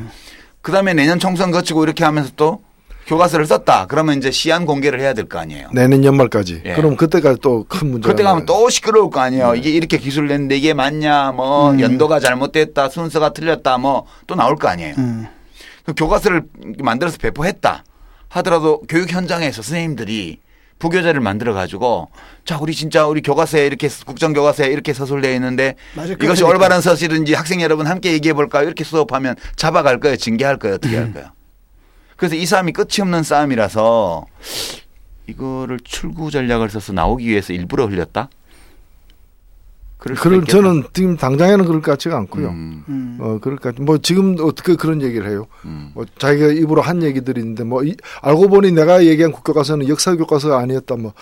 그다음에 내년 총선 거치고 이렇게 하면서 또 교과서를 썼다. 그러면 이제 시안 공개를 해야 될 거 아니에요. 내년 연말까지. 예. 그럼 그때까지 또 큰 문제. 그때 가면 또 시끄러울 거 아니에요. 네. 이게 이렇게 기술 냈는데 이게 맞냐, 뭐 음. 연도가 잘못됐다, 순서가 틀렸다, 뭐 또 나올 거 아니에요. 음. 그 교과서를 만들어서 배포했다 하더라도 교육 현장에서 선생님들이 부교재를 만들어 가지고 자 우리 진짜 우리 교과서에 이렇게 국정 교과서에 이렇게 서술되어 있는데 맞아, 이것이 올바른 서술인지 학생 여러분 함께 얘기해 볼까요? 이렇게 수업하면 잡아갈 거예요, 징계할 거예요, 어떻게 할 음. 거예요? 그래서 이 싸움이 끝이 없는 싸움이라서 이거를 출구 전략을 써서 나오기 위해서 일부러 흘렸다? 그럴 저는 지금 당장에는 그럴 것 같지가 않고요. 음. 음. 어 그럴 것 같. 뭐 지금 어떻게 그런 얘기를 해요? 음. 뭐 자기가 입으로 한 얘기들이 있는데 뭐 이, 알고 보니 내가 얘기한 국교과서는 역사 교과서가 아니었다. 뭐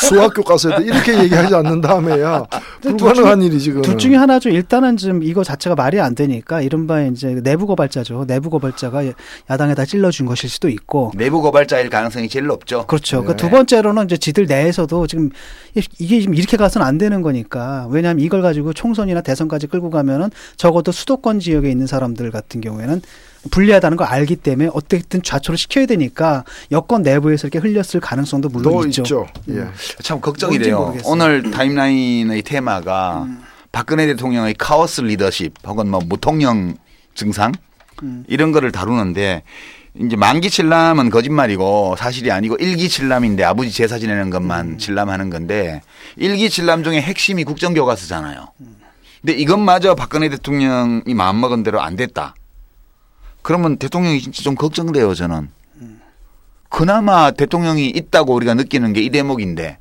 수, 학 교과서였다. 이렇게 얘기하지 않는 다음에야 불가능한 일이 지금. 둘 중에 하나죠. 일단은 좀 이거 자체가 말이 안 되니까 이른바 이제 내부 고발자죠. 내부 고발자가 야당에다 찔러준 것일 수도 있고. 내부 고발자일 가능성이 제일 높죠. 그렇죠. 그 네. 그두 번째로는 이제 지들 내에서도 지금 이게 지금 이렇게 가서는 안 되는 거니까 왜냐 왜냐하면 이걸 가지고 총선이나 대선까지 끌고 가면은 적어도 수도권 지역에 있는 사람들 같은 경우에는 불리하다는 걸 알기 때문에 어떻게든 좌초를 시켜야 되니까 여권 내부에서 이렇게 흘렸을 가능성도 물론 있죠. 있죠. 예. 참 걱정이 돼요. 모르겠어요. 오늘 타임라인의 테마가 음. 박근혜 대통령의 카오스 리더십 혹은 뭐 무통령 증상 음. 이런 거를 다루는데 이제 만기 칠남은 거짓말이고 사실이 아니고 일기 칠남인데 아버지 제사 지내는 것만 음. 칠남하는 건데 일기 칠남 중에 핵심이 국정교과서잖아요. 근데 이것마저 박근혜 대통령이 마음먹은 대로 안 됐다. 그러면 대통령이 진짜 좀 걱정돼요 저는. 그나마 대통령이 있다고 우리가 느끼는 게 이 대목인데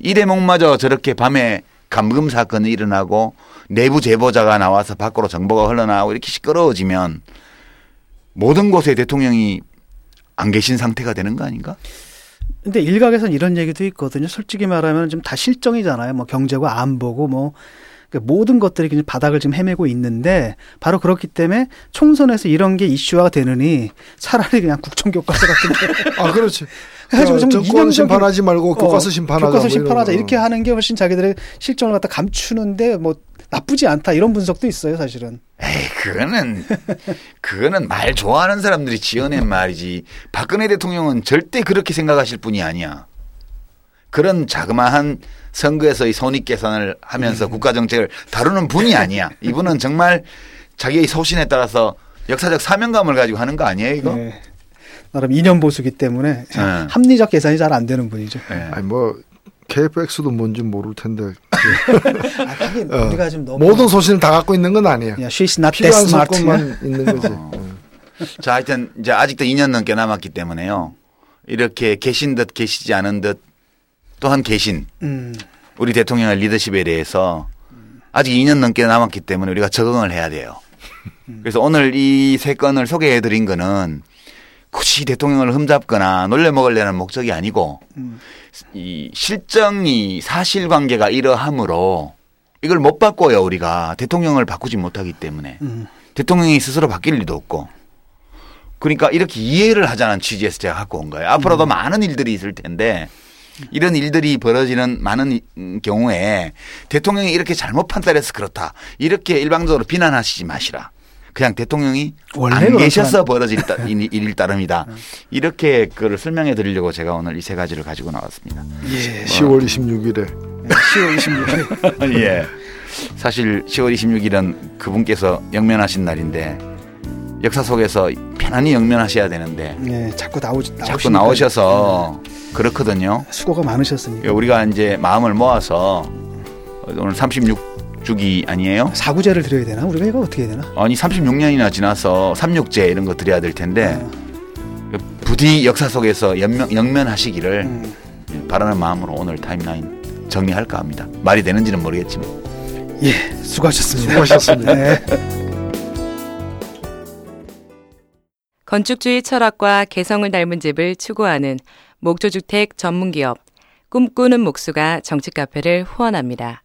이 대목마저 저렇게 밤에 감금 사건이 일어나고 내부 제보자가 나와서 밖으로 정보가 흘러나오고 이렇게 시끄러워지면 모든 곳에 대통령이 안 계신 상태가 되는 거 아닌가? 근데 일각에서는 이런 얘기도 있거든요. 솔직히 말하면 좀 다 실정이잖아요. 뭐 경제고 안보고 뭐 그러니까 모든 것들이 그냥 바닥을 지금 헤매고 있는데 바로 그렇기 때문에 총선에서 이런 게 이슈화가 되느니 차라리 그냥 국정 교과서 같은 게. 아, 그렇지. 좀 정권 심판하지 말고 어, 교과서 심판하자. 교과서 뭐 심판하자. 뭐 이렇게 하는 게 훨씬 자기들의 실정을 갖다 감추는데 뭐 나쁘지 않다 이런 분석도 있어요, 사실은. 에이, 그거는 그거는 말 좋아하는 사람들이 지어낸 말이지. 박근혜 대통령은 절대 그렇게 생각하실 분이 아니야. 그런 자그마한 선거에서의 손익 계산을 하면서 음. 국가 정책을 다루는 분이 아니야. 이분은 정말 자기의 소신에 따라서 역사적 사명감을 가지고 하는 거 아니에요, 이거? 네. 나름 이념 보수기 때문에 네. 합리적 계산이 잘 안 되는 분이죠. 네. 아니 뭐 KFX도 뭔지 모를 텐데. 아, 어. 우리가 좀 너무 모든 소신을 다 갖고 있는 건 아니에요. Yeah, she's not 필요한 사건만 있는 거지. 어. 자, 하여튼 이제 아직도 2년 넘게 남았기 때문에요. 이렇게 계신 듯 계시지 않은 듯 또한 계신 음. 우리 대통령의 리더십에 대해서 아직 2년 넘게 남았기 때문에 우리가 적응을 해야 돼요. 그래서 오늘 이 세 건을 소개해 드린 거는 굳이 대통령을 흠잡거나 놀려먹으려는 목적이 아니고 음. 이 실정이 사실관계가 이러함으로 이걸 못 바꿔요 우리가 대통령을 바꾸지 못하기 때문에 음. 대통령이 스스로 바뀔 리도 없고 그러니까 이렇게 이해를 하자는 취지에서 제가 갖고 온 거예요. 앞으로도 음. 많은 일들이 있을 텐데 이런 일들이 벌어지는 많은 경우에 대통령이 이렇게 잘못 판단해서 그렇다. 이렇게 일방적으로 비난하시지 마시라. 그냥 대통령이 안 계셔서 벌어질 일일 따름이다. 이렇게 그걸 설명해 드리려고 제가 오늘 이 세 가지를 가지고 나왔습니다. 예. 10월 26일에. 10월 26일. 예. 사실 10월 26일은 그분께서 영면하신 날인데 역사 속에서 편안히 영면하셔야 되는데 네, 자꾸 나오 자꾸 나오셔서 그렇거든요. 수고가 많으셨으니까. 예, 우리가 이제 마음을 모아서 오늘 36 주기 아니에요? 사구제를 드려야 되나? 우리가 이거 어떻게 해야 되나? 아니 36년이나 지나서 삼육제 이런 거 드려야 될 텐데 아. 부디 역사 속에서 연명, 영면하시기를 음. 바라는 마음으로 오늘 타임라인 정리할까 합니다. 말이 되는지는 모르겠지만. 예, 수고하셨습니다. 수고하셨습니다. 네. 건축주의 철학과 개성을 닮은 집을 추구하는 목조주택 전문기업 꿈꾸는 목수가 정치 카페를 후원합니다.